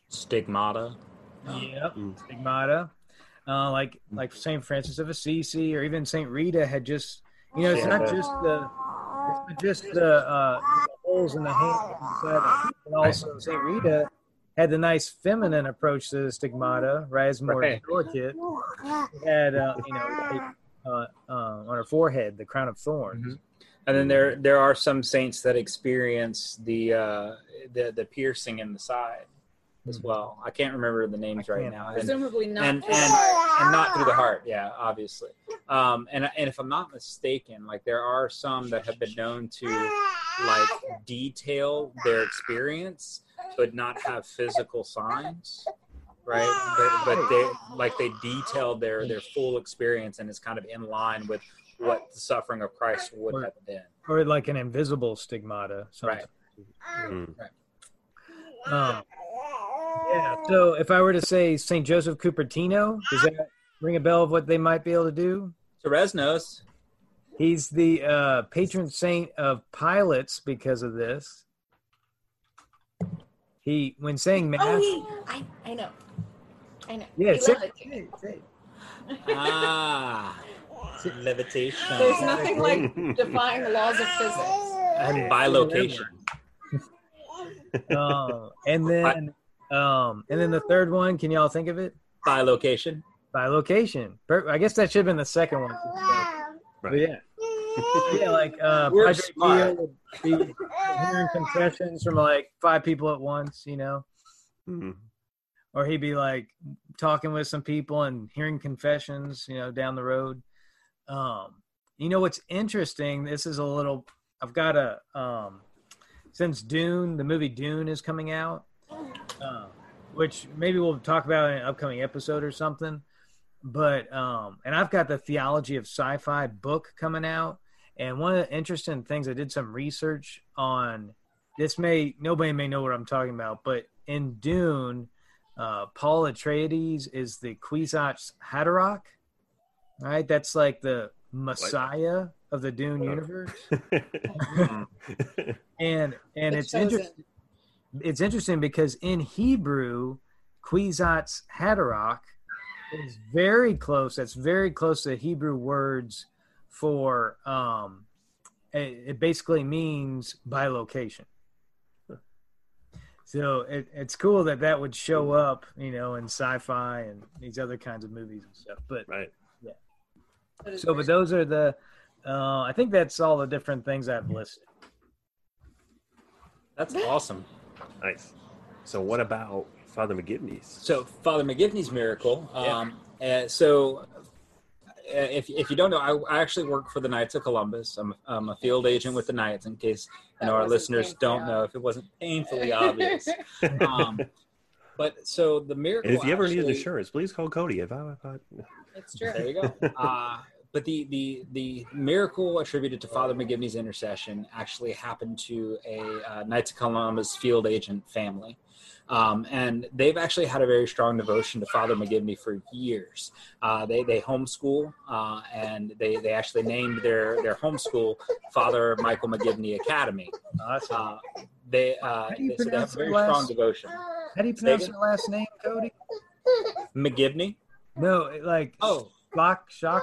[SPEAKER 1] Stigmata.
[SPEAKER 4] Yep,
[SPEAKER 2] Mm.
[SPEAKER 4] stigmata. Uh, like like Saint Francis of Assisi or even Saint Rita had just you know it's
[SPEAKER 1] Yeah.
[SPEAKER 4] not just the it's not just the, uh, the holes in the hand, but also Saint Rita had the nice feminine approach to the stigmata, right? It's more
[SPEAKER 1] Right.
[SPEAKER 4] delicate. She had uh, you know uh, uh, on her forehead the crown of thorns.
[SPEAKER 1] Mhm. And then there there are some saints that experience the uh, the the piercing in the side as well. I can't remember the names
[SPEAKER 4] I
[SPEAKER 1] right now. And,
[SPEAKER 3] Presumably not.
[SPEAKER 1] and
[SPEAKER 3] through
[SPEAKER 1] and,
[SPEAKER 3] the heart.
[SPEAKER 1] and not through the heart yeah obviously um and and if i'm not mistaken like there are some that have been known to like detail their experience but not have physical signs right but, but they like they detailed their their full experience and it's kind of in line with what the suffering of christ would have been
[SPEAKER 4] Or like an invisible stigmata. sometimes.
[SPEAKER 2] Mm.
[SPEAKER 4] Um, yeah. So if I were to say Saint Joseph Cupertino, does that ring a bell of what they might be able to do?
[SPEAKER 1] Therese knows
[SPEAKER 4] He's the uh, patron saint of pilots because of this. He, when saying mass,
[SPEAKER 3] Oh, he, I, I know. I know.
[SPEAKER 4] yeah, say, say, say.
[SPEAKER 1] ah levitation
[SPEAKER 3] There's nothing like defying the laws of physics.
[SPEAKER 1] and bilocation
[SPEAKER 4] Uh, and then, um, and then the third one. Can y'all think of it?
[SPEAKER 1] bilocation
[SPEAKER 4] By location. Per- I guess that should have been the second one. But
[SPEAKER 2] Right.
[SPEAKER 4] yeah. Yeah, like uh,
[SPEAKER 1] We're
[SPEAKER 4] Padre
[SPEAKER 1] smart.
[SPEAKER 4] Pio would be hearing confessions from like five people at once, you know,
[SPEAKER 2] Mm.
[SPEAKER 4] or he'd be like talking with some people and hearing confessions, you know, down the road. Um, you know what's interesting? This is a little. I've got a um, since Dune, the movie Dune is coming out. Um, which maybe we'll talk about in an upcoming episode or something. But um, and I've got the theology of sci-fi book coming out, and one of the interesting things I did some research on. This may nobody may know what I'm talking about, but in Dune, uh, Paul Atreides is the Kwisatz Haderach. Right, that's like the Messiah of the Dune
[SPEAKER 2] Oh.
[SPEAKER 4] universe, and and
[SPEAKER 3] The
[SPEAKER 4] it's interesting. It's interesting because in Hebrew, Kwisatz Haderach is very close. That's very close to Hebrew words for. Um, it, it basically means by location. So it, it's cool that that would show up, you know, in sci-fi and these other kinds of movies and stuff. But
[SPEAKER 2] right.
[SPEAKER 3] yeah.
[SPEAKER 4] so,
[SPEAKER 3] very-
[SPEAKER 4] but those are the. Uh, I think that's all the different things I've listed.
[SPEAKER 1] That's awesome.
[SPEAKER 2] Nice. So what about Father McGivney's?
[SPEAKER 1] So Father McGivney's miracle.
[SPEAKER 4] Yeah.
[SPEAKER 1] Um, uh, so uh, if, if you don't know, I, I actually work for the Knights of Columbus. I'm, I'm a field agent with the Knights. In case you know our listeners don't know, if it wasn't painfully obvious. Um, but so the miracle.
[SPEAKER 2] And if you ever need
[SPEAKER 1] actually-
[SPEAKER 2] insurance, please call Cody. If I, if I,
[SPEAKER 3] it's true.
[SPEAKER 1] There you go. Uh, but the, the the miracle attributed to Father McGivney's intercession actually happened to a uh, Knights of Columbus field agent family. Um, and they've actually had a very strong devotion to Father McGivney for years. Uh, they they homeschool, uh, and they, they actually named their their homeschool Father Michael McGivney Academy.
[SPEAKER 4] Awesome.
[SPEAKER 1] Uh, they uh,
[SPEAKER 4] How do you
[SPEAKER 1] they, so they have
[SPEAKER 4] pronounce
[SPEAKER 1] very
[SPEAKER 4] last-
[SPEAKER 1] strong devotion.
[SPEAKER 4] How do you pronounce
[SPEAKER 1] again?
[SPEAKER 4] your last name, Cody?
[SPEAKER 1] McGivney,
[SPEAKER 4] No, like
[SPEAKER 1] oh
[SPEAKER 4] Shock, Shock.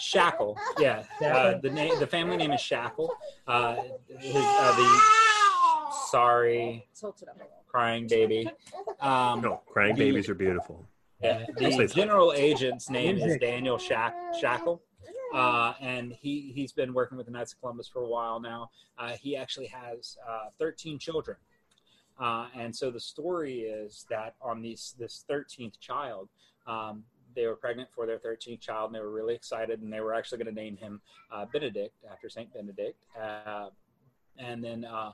[SPEAKER 1] Schachle, yeah. Uh, the name, the family name is Schachle. Uh, his, uh, the sorry,
[SPEAKER 3] Tilt it up a little.
[SPEAKER 1] crying baby. Um,
[SPEAKER 2] no, crying
[SPEAKER 1] The-
[SPEAKER 2] babies are beautiful.
[SPEAKER 1] yeah, the general agent's name is Daniel Shack, Schachle. Uh, and he, he's been working with the Knights of Columbus for a while now. Uh, he actually has uh, 13 children. Uh, and so the story is that on these, this 13th child, um, they were pregnant for their 13th child and they were really excited and they were actually going to name him uh, Benedict after St. Benedict. Uh, and then uh,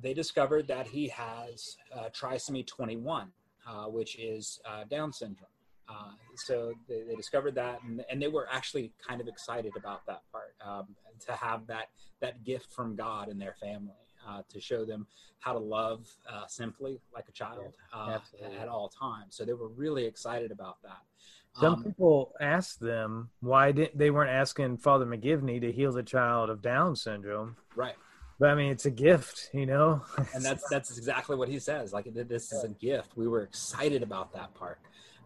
[SPEAKER 1] they discovered that he has uh, trisomy 21, uh, which is uh, Down syndrome. Uh, so they, they discovered that, and, and they were actually kind of excited about that part um, to have that that gift from God in their family uh, to show them how to love uh, simply like a child uh, at all times. So they were really excited about that.
[SPEAKER 4] Some
[SPEAKER 1] Um,
[SPEAKER 4] people asked them why didn't they weren't asking Father McGivney to heal the child of Down syndrome.
[SPEAKER 1] right.
[SPEAKER 4] But I mean, it's a gift, you know.
[SPEAKER 1] and that's that's exactly what he says like this is a gift. We were excited about that part.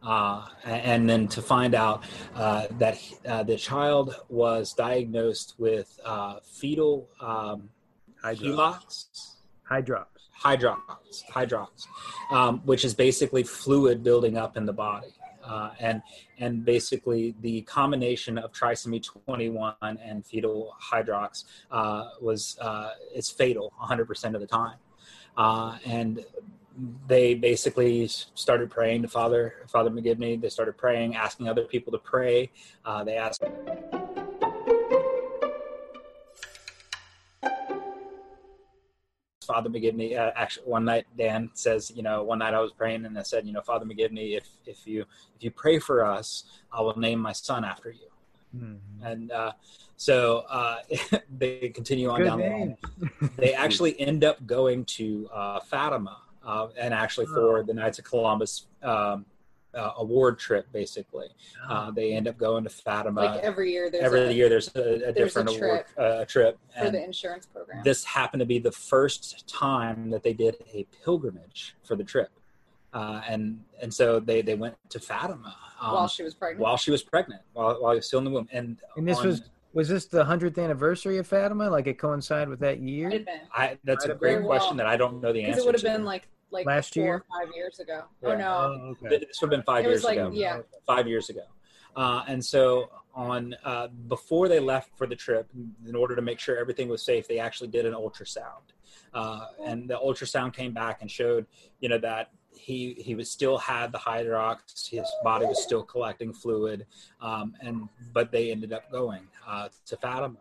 [SPEAKER 1] Uh, and then to find out uh, that he- uh, the child was diagnosed with uh, fetal um,
[SPEAKER 4] Hydrops.
[SPEAKER 1] hydrops. Hydrops. Um, which is basically fluid building up in the body uh, and and basically the combination of trisomy 21 and fetal hydrops uh, was uh, is fatal 100% of the time uh, and they basically started praying to Father Father McGivney. They started praying, asking other people to pray. Uh, they asked Father McGivney. Uh, actually, one night Dan says, you know, one night I was praying and I said, you know, Father McGivney, if if you if you pray for us, I will name my son after you.
[SPEAKER 4] Mhm.
[SPEAKER 1] And uh, so uh, they continue on
[SPEAKER 4] Good
[SPEAKER 1] down the line. They actually end up going to uh, Fatima, uh, and actually for the Knights of Columbus um, uh, award trip, basically, uh, they end up going to Fatima.
[SPEAKER 3] Like every year, there's
[SPEAKER 1] Every
[SPEAKER 3] a,
[SPEAKER 1] year, there's a, a
[SPEAKER 3] there's a
[SPEAKER 1] different award uh, trip.
[SPEAKER 3] for
[SPEAKER 1] and
[SPEAKER 3] the insurance program.
[SPEAKER 1] this happened to be the first time that they did a pilgrimage for the trip, uh, and and so they they went to Fatima um,
[SPEAKER 3] while she was pregnant.
[SPEAKER 1] while she was pregnant, while while she was still in the womb, and
[SPEAKER 4] And this
[SPEAKER 1] on-
[SPEAKER 4] was was this the hundredth anniversary of Fatima? Like it coincided with that year?
[SPEAKER 3] have been.
[SPEAKER 1] I that's a
[SPEAKER 4] Might have
[SPEAKER 1] great
[SPEAKER 3] been.
[SPEAKER 1] question that I don't know the
[SPEAKER 3] Because
[SPEAKER 1] answer
[SPEAKER 3] it would have been like like
[SPEAKER 4] Last
[SPEAKER 3] four
[SPEAKER 4] year?
[SPEAKER 3] or five years ago.
[SPEAKER 1] Yeah.
[SPEAKER 3] Oh no,
[SPEAKER 4] Oh, okay.
[SPEAKER 1] This would have been five
[SPEAKER 3] It was
[SPEAKER 1] years
[SPEAKER 3] like-
[SPEAKER 1] ago.
[SPEAKER 3] yeah.
[SPEAKER 1] Five years ago. Uh, and so on uh, before they left for the trip, in order to make sure everything was safe, they actually did an ultrasound, uh, and the ultrasound came back and showed, you know, that he he was still had the hydrops, his body was still collecting fluid, um, and but they ended up going uh, to Fatima.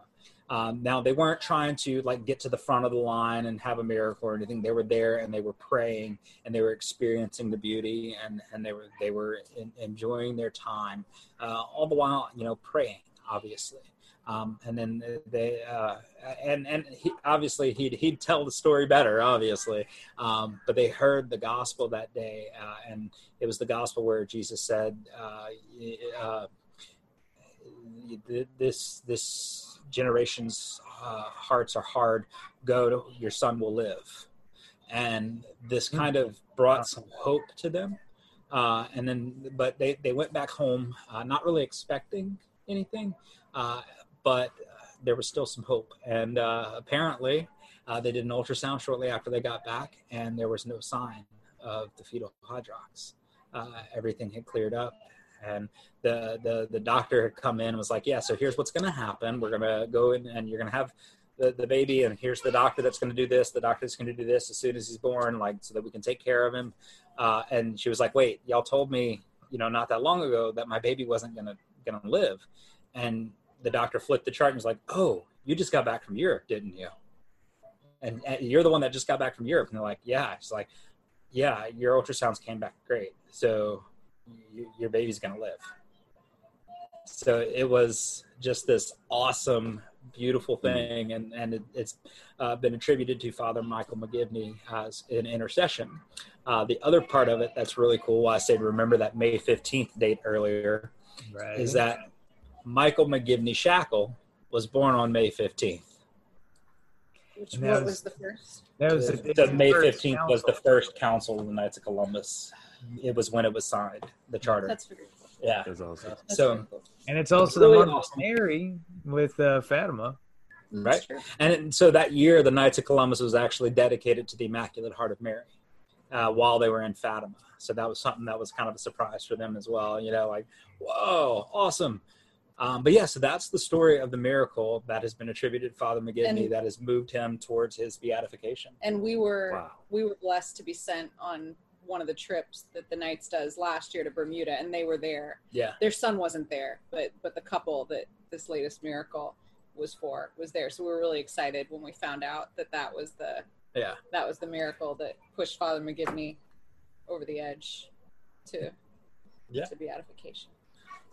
[SPEAKER 1] Um, now they weren't trying to like get to the front of the line and have a miracle or anything. They were there and they were praying and they were experiencing the beauty and and they were they were in, enjoying their time, uh, all the while you know praying obviously. Um, and then they uh, and and he, obviously he'd he'd tell the story better, obviously. Um, but they heard the gospel that day, uh, and it was the gospel where Jesus said, uh, uh "This this generation's uh, hearts are hard. Go, to, your son will live." And this kind of brought some hope to them. Uh, and then, but they they went back home, not really expecting anything. Uh, but uh, there was still some hope. And uh, apparently, uh, they did an ultrasound shortly after they got back, and there was no sign of the fetal hydrops. everything had cleared up, and the, the the doctor had come in and was like, "Yeah, so here's what's going to happen. We're going to go in, and you're going to have." The, the baby and here's the doctor that's going to do this the doctor going to do this as soon as he's born like so that we can take care of him uh, and she was like wait y'all told me you know not that long ago that my baby wasn't going to going to live and the doctor flipped the chart and was like, "Oh, you just got back from Europe, didn't you?" And, and you're the one that just got back from Europe. And they're like, "Yeah." She's like, "Yeah, your ultrasounds came back great, so you, your baby's gonna live." So it was just this awesome, beautiful thing, and and it, has uh, been attributed to Father Michael McGivney as an intercession. Uh, the other part of it that's really cool, why I said remember that May 15th date earlier, right. is that Michael McGivney Schachle was born on May 15th.
[SPEAKER 3] Which what was, was, the first?
[SPEAKER 1] That was the, the May 15th council. was the first council of the Knights of Columbus. It was when it was signed, the charter.
[SPEAKER 3] That's very cool.
[SPEAKER 1] Yeah.
[SPEAKER 2] That's awesome.
[SPEAKER 1] so,
[SPEAKER 4] and it's also really the one awesome. Mary with uh, Fatima.
[SPEAKER 1] Right. And it, so that year, the Knights of Columbus was actually dedicated to the Immaculate Heart of Mary uh, while they were in Fatima. So that was something that was kind of a surprise for them as well. You know, like, whoa, awesome. Um, but yeah, so that's the story of the miracle that has been attributed to Father McGivney and, that has moved him towards his beatification.
[SPEAKER 3] And we were wow. we were blessed to be sent on one of the trips that the Knights does last year to Bermuda, and they were there.
[SPEAKER 1] Yeah,
[SPEAKER 3] their son wasn't there, but but the couple that this latest miracle was for was there. So we were really excited when we found out that that was the
[SPEAKER 1] yeah
[SPEAKER 3] that was the miracle that pushed Father McGivney over the edge to
[SPEAKER 1] yeah.
[SPEAKER 3] to beatification.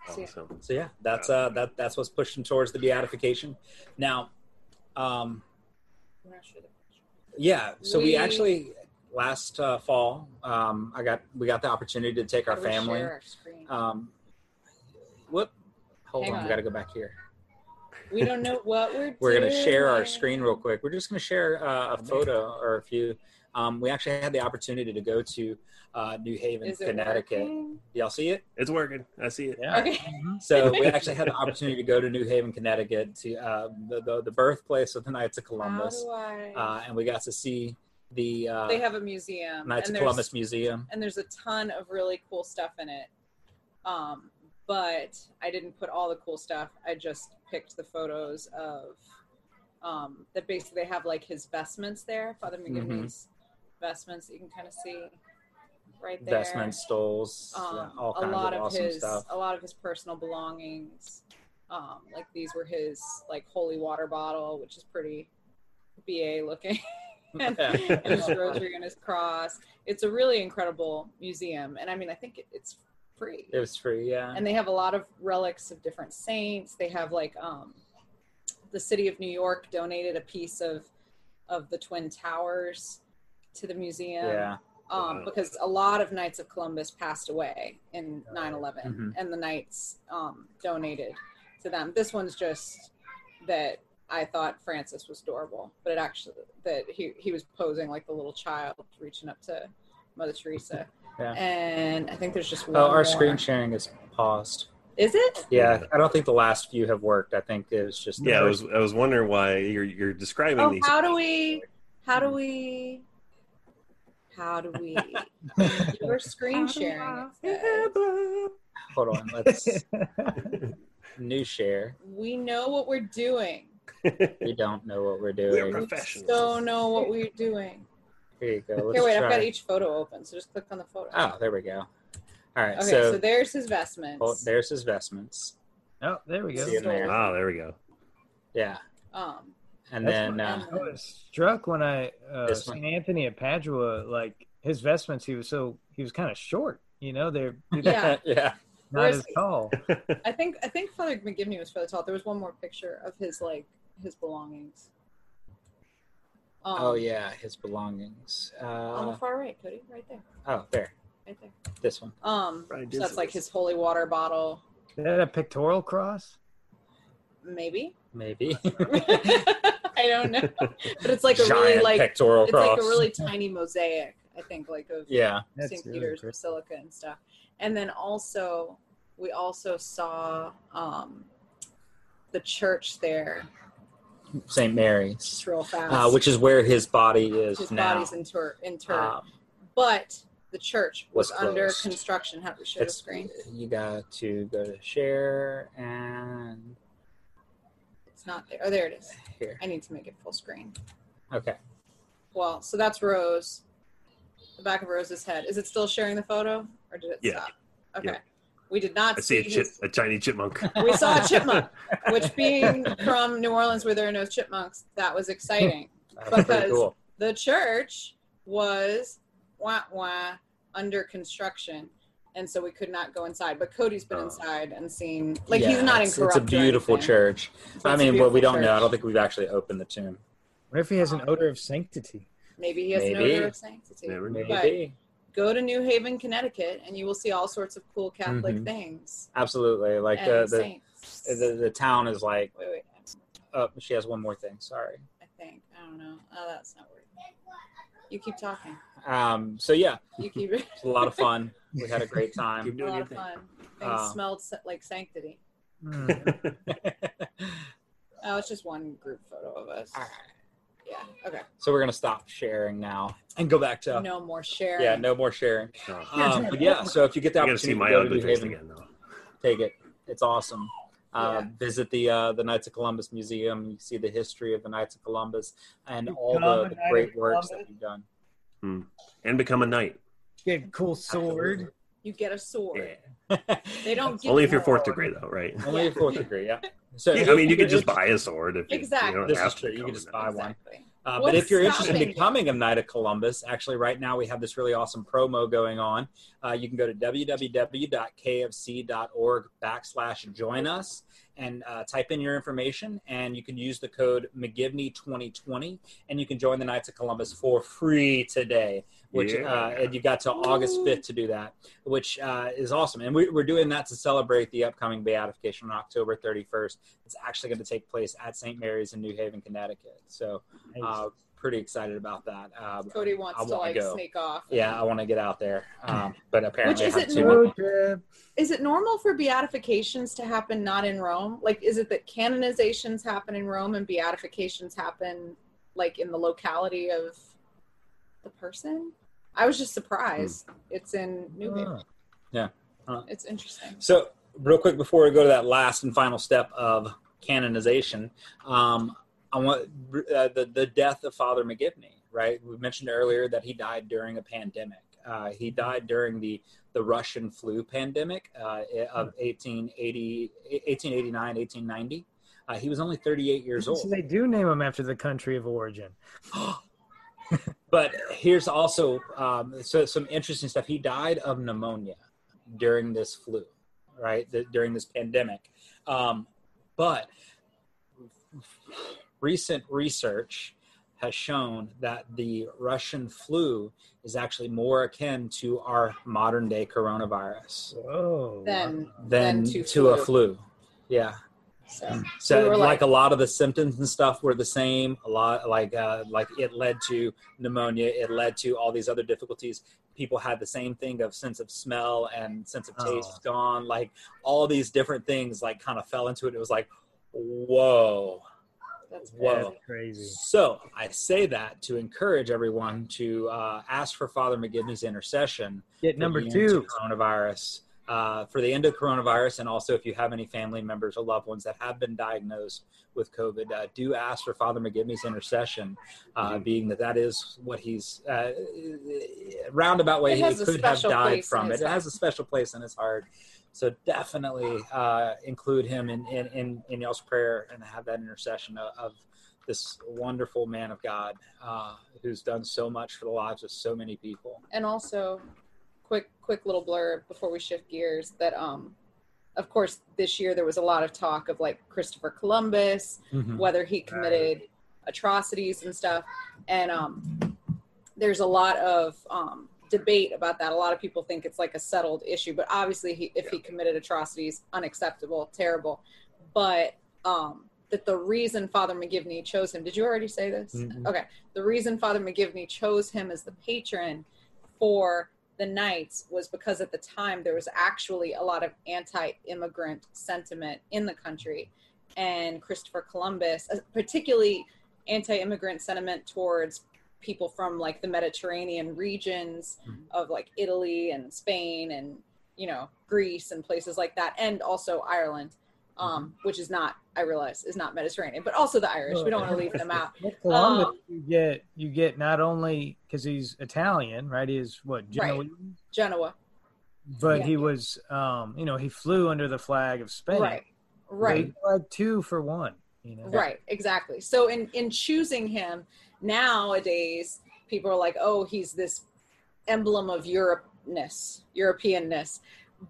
[SPEAKER 1] Awesome. So yeah, that's uh that that's what's pushing towards the beatification. Now, um, yeah. So we, we actually last uh, fall, um, I got we got the opportunity to take our family.
[SPEAKER 3] Our
[SPEAKER 1] um, what? Hold on, on, we got to go back here.
[SPEAKER 3] We don't know what we're.
[SPEAKER 1] we're going to share our screen real quick. We're just going to share uh, a photo or a few. Um, we actually had the opportunity to go to uh, New Haven, Connecticut. Working? Y'all see it?
[SPEAKER 2] It's working. I see it.
[SPEAKER 1] Yeah. Okay. So we actually had the opportunity to go to New Haven, Connecticut, to uh, the, the, the birthplace of the Knights of Columbus, uh, and we got to see the. Uh,
[SPEAKER 3] they have a museum.
[SPEAKER 1] Knights of Columbus Museum,
[SPEAKER 3] and there's a ton of really cool stuff in it. Um, but I didn't put all the cool stuff. I just picked the photos of um, that basically they have like his vestments there, Father McGivney's mm-hmm. vestments you can kind of see right there.
[SPEAKER 1] Investment stoles, um, all kinds
[SPEAKER 3] a lot
[SPEAKER 1] of,
[SPEAKER 3] of
[SPEAKER 1] awesome
[SPEAKER 3] his,
[SPEAKER 1] stuff.
[SPEAKER 3] A lot of his personal belongings. Um, like these were his like holy water bottle, which is pretty BA looking. and, and, his rosary and his cross. It's a really incredible museum, and I mean, I think it, it's free.
[SPEAKER 1] It was free, yeah.
[SPEAKER 3] And they have a lot of relics of different saints. They have like um, the city of New York donated a piece of of the twin towers to the museum.
[SPEAKER 1] Yeah
[SPEAKER 3] um, because a lot of Knights of Columbus passed away in 9 11, mm-hmm. and the Knights um, donated to them. This one's just that I thought Francis was adorable, but it actually, that he, he was posing like the little child reaching up to Mother Teresa. Yeah. And I think there's just oh, one.
[SPEAKER 1] Oh, our
[SPEAKER 3] more.
[SPEAKER 1] screen sharing is paused.
[SPEAKER 3] Is it?
[SPEAKER 1] Yeah, I don't think the last few have worked. I think it was just.
[SPEAKER 2] Yeah, I was. I was wondering why you're you're describing
[SPEAKER 3] oh,
[SPEAKER 2] these.
[SPEAKER 3] How do we? How do we? How do we? Your screen sharing.
[SPEAKER 1] Hold on. Let's new share.
[SPEAKER 3] We know what we're doing.
[SPEAKER 1] We don't know what we're doing.
[SPEAKER 2] We're professionals.
[SPEAKER 3] Don't know what we're doing.
[SPEAKER 1] Here you go. Let's
[SPEAKER 3] Here, wait.
[SPEAKER 1] try.
[SPEAKER 3] I've got each photo open, so just click on the photo.
[SPEAKER 1] Oh, there we go. All right.
[SPEAKER 3] Okay,
[SPEAKER 1] so,
[SPEAKER 3] so, there's his vestments.
[SPEAKER 1] oh, there's his vestments.
[SPEAKER 4] Oh, there we go.
[SPEAKER 1] See there.
[SPEAKER 2] Oh, there we go.
[SPEAKER 1] Yeah.
[SPEAKER 3] Um,
[SPEAKER 1] And then uh,
[SPEAKER 4] I was struck when I uh,
[SPEAKER 1] This one.
[SPEAKER 4] St. Anthony at Padua, like his vestments, he was so he was kind of short. You know, they're
[SPEAKER 3] Yeah.
[SPEAKER 1] yeah.
[SPEAKER 4] not
[SPEAKER 3] Whereas-
[SPEAKER 4] as tall.
[SPEAKER 3] I think I think Father McGivney was fairly tall. There was one more picture of his like his belongings. Um,
[SPEAKER 1] Oh yeah, his belongings.
[SPEAKER 3] On the
[SPEAKER 1] Uh,
[SPEAKER 3] far right, Cody, right there,
[SPEAKER 1] oh, there,
[SPEAKER 3] right there.
[SPEAKER 1] this one.
[SPEAKER 3] Um,
[SPEAKER 2] Brian
[SPEAKER 3] so that's like his holy water bottle,
[SPEAKER 4] Is that a pictorial cross?
[SPEAKER 3] maybe.
[SPEAKER 1] Maybe.
[SPEAKER 3] I don't know, but it's like a really like
[SPEAKER 1] pectoral
[SPEAKER 3] it's
[SPEAKER 1] cross.
[SPEAKER 3] like a really tiny mosaic. I think like of
[SPEAKER 1] yeah.
[SPEAKER 3] St.
[SPEAKER 4] really
[SPEAKER 3] Peter's
[SPEAKER 4] great.
[SPEAKER 3] Basilica and stuff. And then also, we also saw um, the church there,
[SPEAKER 1] St. Mary's,
[SPEAKER 3] just real fast.
[SPEAKER 1] uh, which is where his body is
[SPEAKER 3] his
[SPEAKER 1] now.
[SPEAKER 3] body's inter- interred.
[SPEAKER 1] Um,
[SPEAKER 3] but the church was,
[SPEAKER 1] was
[SPEAKER 3] under
[SPEAKER 1] closed.
[SPEAKER 3] construction. How do we share the screen?
[SPEAKER 1] you got to go to share and
[SPEAKER 3] It's not there. Oh, there it is.
[SPEAKER 1] here.
[SPEAKER 3] I need to make it full screen.
[SPEAKER 1] Okay.
[SPEAKER 3] Well, so that's Rose. The back of Rose's head. Is it still sharing the photo, or did it
[SPEAKER 2] Yeah.
[SPEAKER 3] stop? Okay.
[SPEAKER 2] Yeah.
[SPEAKER 3] We did not
[SPEAKER 2] I see a, chip,
[SPEAKER 3] his
[SPEAKER 2] a tiny chipmunk.
[SPEAKER 3] we saw a chipmunk, which being from New Orleans where there are no chipmunks, that was exciting.
[SPEAKER 1] That's
[SPEAKER 3] Because-
[SPEAKER 1] cool.
[SPEAKER 3] the church was wah wah under construction. And so we could not go inside. But Cody's been
[SPEAKER 2] Oh.
[SPEAKER 3] inside and seen like
[SPEAKER 1] Yeah,
[SPEAKER 3] he's not
[SPEAKER 1] in.
[SPEAKER 3] incorrupt.
[SPEAKER 1] It's a beautiful church.
[SPEAKER 3] So
[SPEAKER 1] I mean, what we don't know, I don't think we've actually opened the tomb.
[SPEAKER 4] What if he has an odor of sanctity?
[SPEAKER 3] Maybe he has
[SPEAKER 1] Maybe.
[SPEAKER 3] an odor of sanctity.
[SPEAKER 2] Never know.
[SPEAKER 1] Maybe.
[SPEAKER 3] Go to New Haven, Connecticut, and you will see all sorts of cool Catholic
[SPEAKER 1] Mhm.
[SPEAKER 3] things.
[SPEAKER 1] Absolutely. Like the, the, the the town is like.
[SPEAKER 3] wait, wait.
[SPEAKER 1] Oh, she has one more thing. Sorry.
[SPEAKER 3] I think. I don't know. Oh, that's not working. You keep talking.
[SPEAKER 1] Um. So yeah,
[SPEAKER 3] You keep
[SPEAKER 1] it's a lot of fun. We had a great
[SPEAKER 2] Keep
[SPEAKER 1] time.
[SPEAKER 3] a
[SPEAKER 2] doing
[SPEAKER 3] lot
[SPEAKER 2] your
[SPEAKER 3] of
[SPEAKER 2] thing.
[SPEAKER 3] fun. Things
[SPEAKER 1] Uh,
[SPEAKER 3] smelled like sanctity.
[SPEAKER 4] Hmm.
[SPEAKER 3] Oh, it's just one group photo of us.
[SPEAKER 1] All right.
[SPEAKER 3] Yeah. Okay.
[SPEAKER 1] So we're gonna stop sharing now and go back to
[SPEAKER 3] No more sharing.
[SPEAKER 1] yeah, no more sharing.
[SPEAKER 2] No.
[SPEAKER 1] Um, but yeah, so if you get the
[SPEAKER 2] I gotta see my
[SPEAKER 1] to go to
[SPEAKER 2] ugly
[SPEAKER 1] New
[SPEAKER 2] face
[SPEAKER 1] Haven,
[SPEAKER 2] again, though.
[SPEAKER 1] take it. It's awesome. Uh,
[SPEAKER 3] Yeah.
[SPEAKER 1] Visit the uh, the Knights of Columbus Museum. You see the history of the Knights of Columbus and all the, the great works that you've done. Hmm.
[SPEAKER 2] And become a knight.
[SPEAKER 4] Get a cool sword.
[SPEAKER 3] You get a sword.
[SPEAKER 2] Yeah.
[SPEAKER 3] They don't give
[SPEAKER 2] Only if
[SPEAKER 3] you
[SPEAKER 2] you're fourth
[SPEAKER 3] sword.
[SPEAKER 2] degree, though, right?
[SPEAKER 1] Only
[SPEAKER 3] Yeah.
[SPEAKER 1] a fourth degree, yeah. So
[SPEAKER 2] Yeah, I mean, you
[SPEAKER 1] you're
[SPEAKER 2] could just buy a sword if you,
[SPEAKER 3] Exactly.
[SPEAKER 2] you don't
[SPEAKER 1] This
[SPEAKER 2] have
[SPEAKER 1] is true.
[SPEAKER 2] to
[SPEAKER 1] You could just buy
[SPEAKER 2] knight.
[SPEAKER 1] one. Uh, but if you're interested in
[SPEAKER 3] stopping you?
[SPEAKER 1] becoming a Knight of Columbus, actually, right now we have this really awesome promo going on. Uh, you can go to www.kofc.org backslash join us and uh, type in your information, and you can use the code McGivney2020, and you can join the Knights of Columbus for free today. Which
[SPEAKER 2] Yeah.
[SPEAKER 1] uh, and you got till August 5th to do that, which uh, is awesome. And we, we're doing that to celebrate the upcoming beatification on October 31st. It's actually going to take place at St. Mary's in New Haven, Connecticut. So uh, pretty excited about that. Um,
[SPEAKER 3] Cody wants to like
[SPEAKER 1] go.
[SPEAKER 3] sneak off.
[SPEAKER 1] Yeah, I want to get out there, um, but apparently
[SPEAKER 3] Which is it normal-
[SPEAKER 1] much.
[SPEAKER 4] Road trip.
[SPEAKER 3] Is it normal for beatifications to happen not in Rome? Like, is it that canonizations happen in Rome and beatifications happen like in the locality of the person? I was just surprised. It's in New Haven.
[SPEAKER 4] Huh.
[SPEAKER 3] It's interesting.
[SPEAKER 1] So, real quick before we go to that last and final step of canonization, um, I want uh, the the death of Father McGivney. Right, we mentioned earlier that he died during a pandemic. Uh, he died during the the Russian flu pandemic uh, of 1880, 1889, 1890. Uh, he was only 38 years old.
[SPEAKER 4] So they do name him after the country of origin.
[SPEAKER 1] but here's also um, so some interesting stuff. He died of pneumonia during this flu, right? The, during this pandemic. Um, but recent research has shown that the Russian flu is actually more akin to our modern day coronavirus
[SPEAKER 4] Whoa.
[SPEAKER 3] Then,
[SPEAKER 1] than
[SPEAKER 3] Than
[SPEAKER 1] to,
[SPEAKER 3] to
[SPEAKER 1] a
[SPEAKER 3] flu.
[SPEAKER 1] flu. Yeah.
[SPEAKER 3] so
[SPEAKER 1] So
[SPEAKER 3] We
[SPEAKER 1] like,
[SPEAKER 3] like-
[SPEAKER 1] a lot of the symptoms and stuff were the same. A lot like uh, like it led to pneumonia. It led to all these other difficulties. People had the same thing of sense of smell and sense of taste
[SPEAKER 4] Oh.
[SPEAKER 1] gone. Like all these different things like kind of fell into it. It was like, whoa.
[SPEAKER 3] That's
[SPEAKER 1] Whoa.
[SPEAKER 3] crazy.
[SPEAKER 4] That's crazy.
[SPEAKER 1] So I say that to encourage everyone to uh, ask for Father McGivney's intercession
[SPEAKER 4] Get number two.
[SPEAKER 1] coronavirus uh, for the end of coronavirus, and also if you have any family members or loved ones that have been diagnosed with COVID, uh, do ask for Father McGivney's intercession, uh,
[SPEAKER 2] Mhm.
[SPEAKER 1] being that that is what he's uh, roundabout way he could have died from it. It has a special place in his heart. So definitely uh, include him in, in, in, in y'all's prayer and have that intercession of, of this wonderful man of God uh, who's done so much for the lives of so many people.
[SPEAKER 3] and also quick quick little blurb before we shift gears that um of course this year there was a lot of talk of like christopher columbus
[SPEAKER 1] Mm-hmm.
[SPEAKER 3] whether he committed atrocities and stuff and um there's a lot of um debate about that. A lot of people think it's like a settled issue but obviously he, if he committed atrocities unacceptable terrible. But um that the reason father mcgivney chose him did you already say this?
[SPEAKER 1] Mhm.
[SPEAKER 3] okay. The reason father mcgivney chose him as the patron for the Knights was because at the time there was actually a lot of anti-immigrant sentiment in the country, and Christopher Columbus, uh, particularly anti-immigrant sentiment towards people from like the Mediterranean regions
[SPEAKER 1] Mhm.
[SPEAKER 3] of like Italy and Spain and you know Greece and places like that, and also Ireland, um, which is not I realize is not Mediterranean, but also the Irish. We don't want to leave them out.
[SPEAKER 4] With Columbus,
[SPEAKER 3] Um,
[SPEAKER 4] you get you get not only because he's Italian, right? He is what Genoese,
[SPEAKER 3] Genoa,
[SPEAKER 4] but
[SPEAKER 3] Yeah.
[SPEAKER 4] he was, um, you know, he flew under the flag of Spain.
[SPEAKER 3] right, right.
[SPEAKER 4] had two for one. You know,
[SPEAKER 3] Right, exactly. So in in choosing him nowadays, people are like, "Oh, he's this emblem of Europeness, Europeanness,"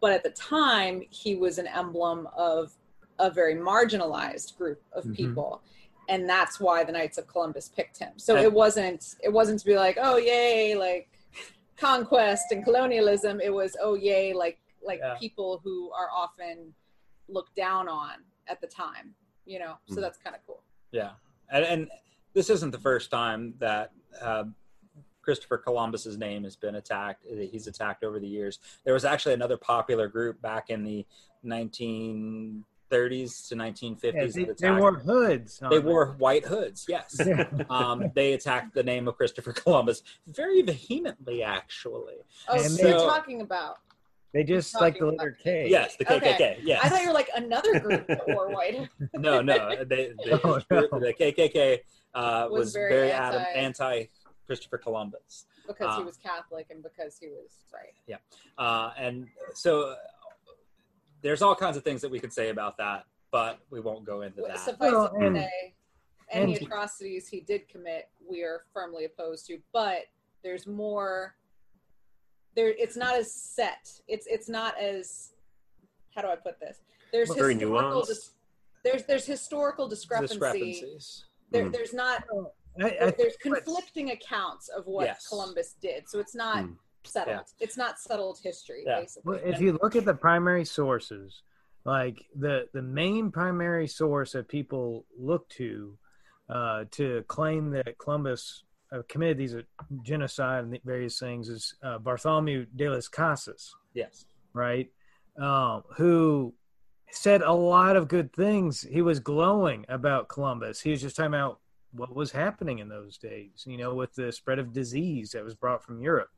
[SPEAKER 3] but at the time, he was an emblem of a very marginalized group of
[SPEAKER 1] Mhm.
[SPEAKER 3] people, and that's why the Knights of Columbus picked him. So
[SPEAKER 1] And-
[SPEAKER 3] it wasn't it wasn't to be like, "Oh, yay!" like conquest and colonialism. It was, "Oh, yay!" like like
[SPEAKER 1] Yeah.
[SPEAKER 3] people who are often looked down on at the time. You know, so
[SPEAKER 2] Mhm.
[SPEAKER 3] that's kind of cool.
[SPEAKER 1] Yeah, and, and this isn't the first time that uh, Christopher Columbus's name has been attacked. He's attacked over the years. There was actually another popular group back in the 1930s to 1950s.
[SPEAKER 4] Yeah, they,
[SPEAKER 1] that
[SPEAKER 4] they wore hoods.
[SPEAKER 1] They
[SPEAKER 4] them.
[SPEAKER 1] wore white hoods. Yes,
[SPEAKER 4] Yeah.
[SPEAKER 1] um, they attacked the name of Christopher Columbus very vehemently, actually.
[SPEAKER 3] Oh,
[SPEAKER 4] And
[SPEAKER 3] so
[SPEAKER 1] they-
[SPEAKER 3] you're talking about?
[SPEAKER 4] They just like the letter K.
[SPEAKER 1] Yes, the
[SPEAKER 3] Okay.
[SPEAKER 1] KKK. Yes.
[SPEAKER 3] I thought you were like another group that wore white.
[SPEAKER 1] no, no. They, they,
[SPEAKER 4] Oh, no.
[SPEAKER 1] The KKK uh,
[SPEAKER 3] Was
[SPEAKER 1] was,
[SPEAKER 3] very
[SPEAKER 1] very,
[SPEAKER 3] anti-
[SPEAKER 1] anti, anti Christopher Columbus.
[SPEAKER 3] because he
[SPEAKER 1] Uh,
[SPEAKER 3] was Catholic and because he was right.
[SPEAKER 1] Yeah, uh, and so uh, there's all kinds of things that we could say about that, but we won't go into
[SPEAKER 3] Well,
[SPEAKER 1] that.
[SPEAKER 3] Suffice
[SPEAKER 4] Well,
[SPEAKER 3] it to say, any atrocities he did commit, we are firmly opposed to. But there's more. There, it's not as set. It's it's not as. How do I put this? There's
[SPEAKER 2] Very
[SPEAKER 3] historical.
[SPEAKER 2] nuanced.
[SPEAKER 3] dis- there's there's historical discrepancy.
[SPEAKER 1] Discrepancies.
[SPEAKER 3] There,
[SPEAKER 2] Mm.
[SPEAKER 3] there's not
[SPEAKER 4] I, I
[SPEAKER 3] there's
[SPEAKER 4] what's-
[SPEAKER 3] conflicting accounts of what
[SPEAKER 1] Yes.
[SPEAKER 3] Columbus did. So it's not
[SPEAKER 2] Mm.
[SPEAKER 3] settled.
[SPEAKER 1] Yeah.
[SPEAKER 3] It's not settled history,
[SPEAKER 1] Yeah.
[SPEAKER 3] basically.
[SPEAKER 4] Well, if you look at the primary sources, like the the main primary source that people look to uh, to claim that Columbus committed these genocide and various things is uh, Bartholomew de las Casas,
[SPEAKER 1] Yes.
[SPEAKER 4] right? Um, who said a lot of good things. He was glowing about Columbus. He was just talking about what was happening in those days, you know, with the spread of disease that was brought from Europe.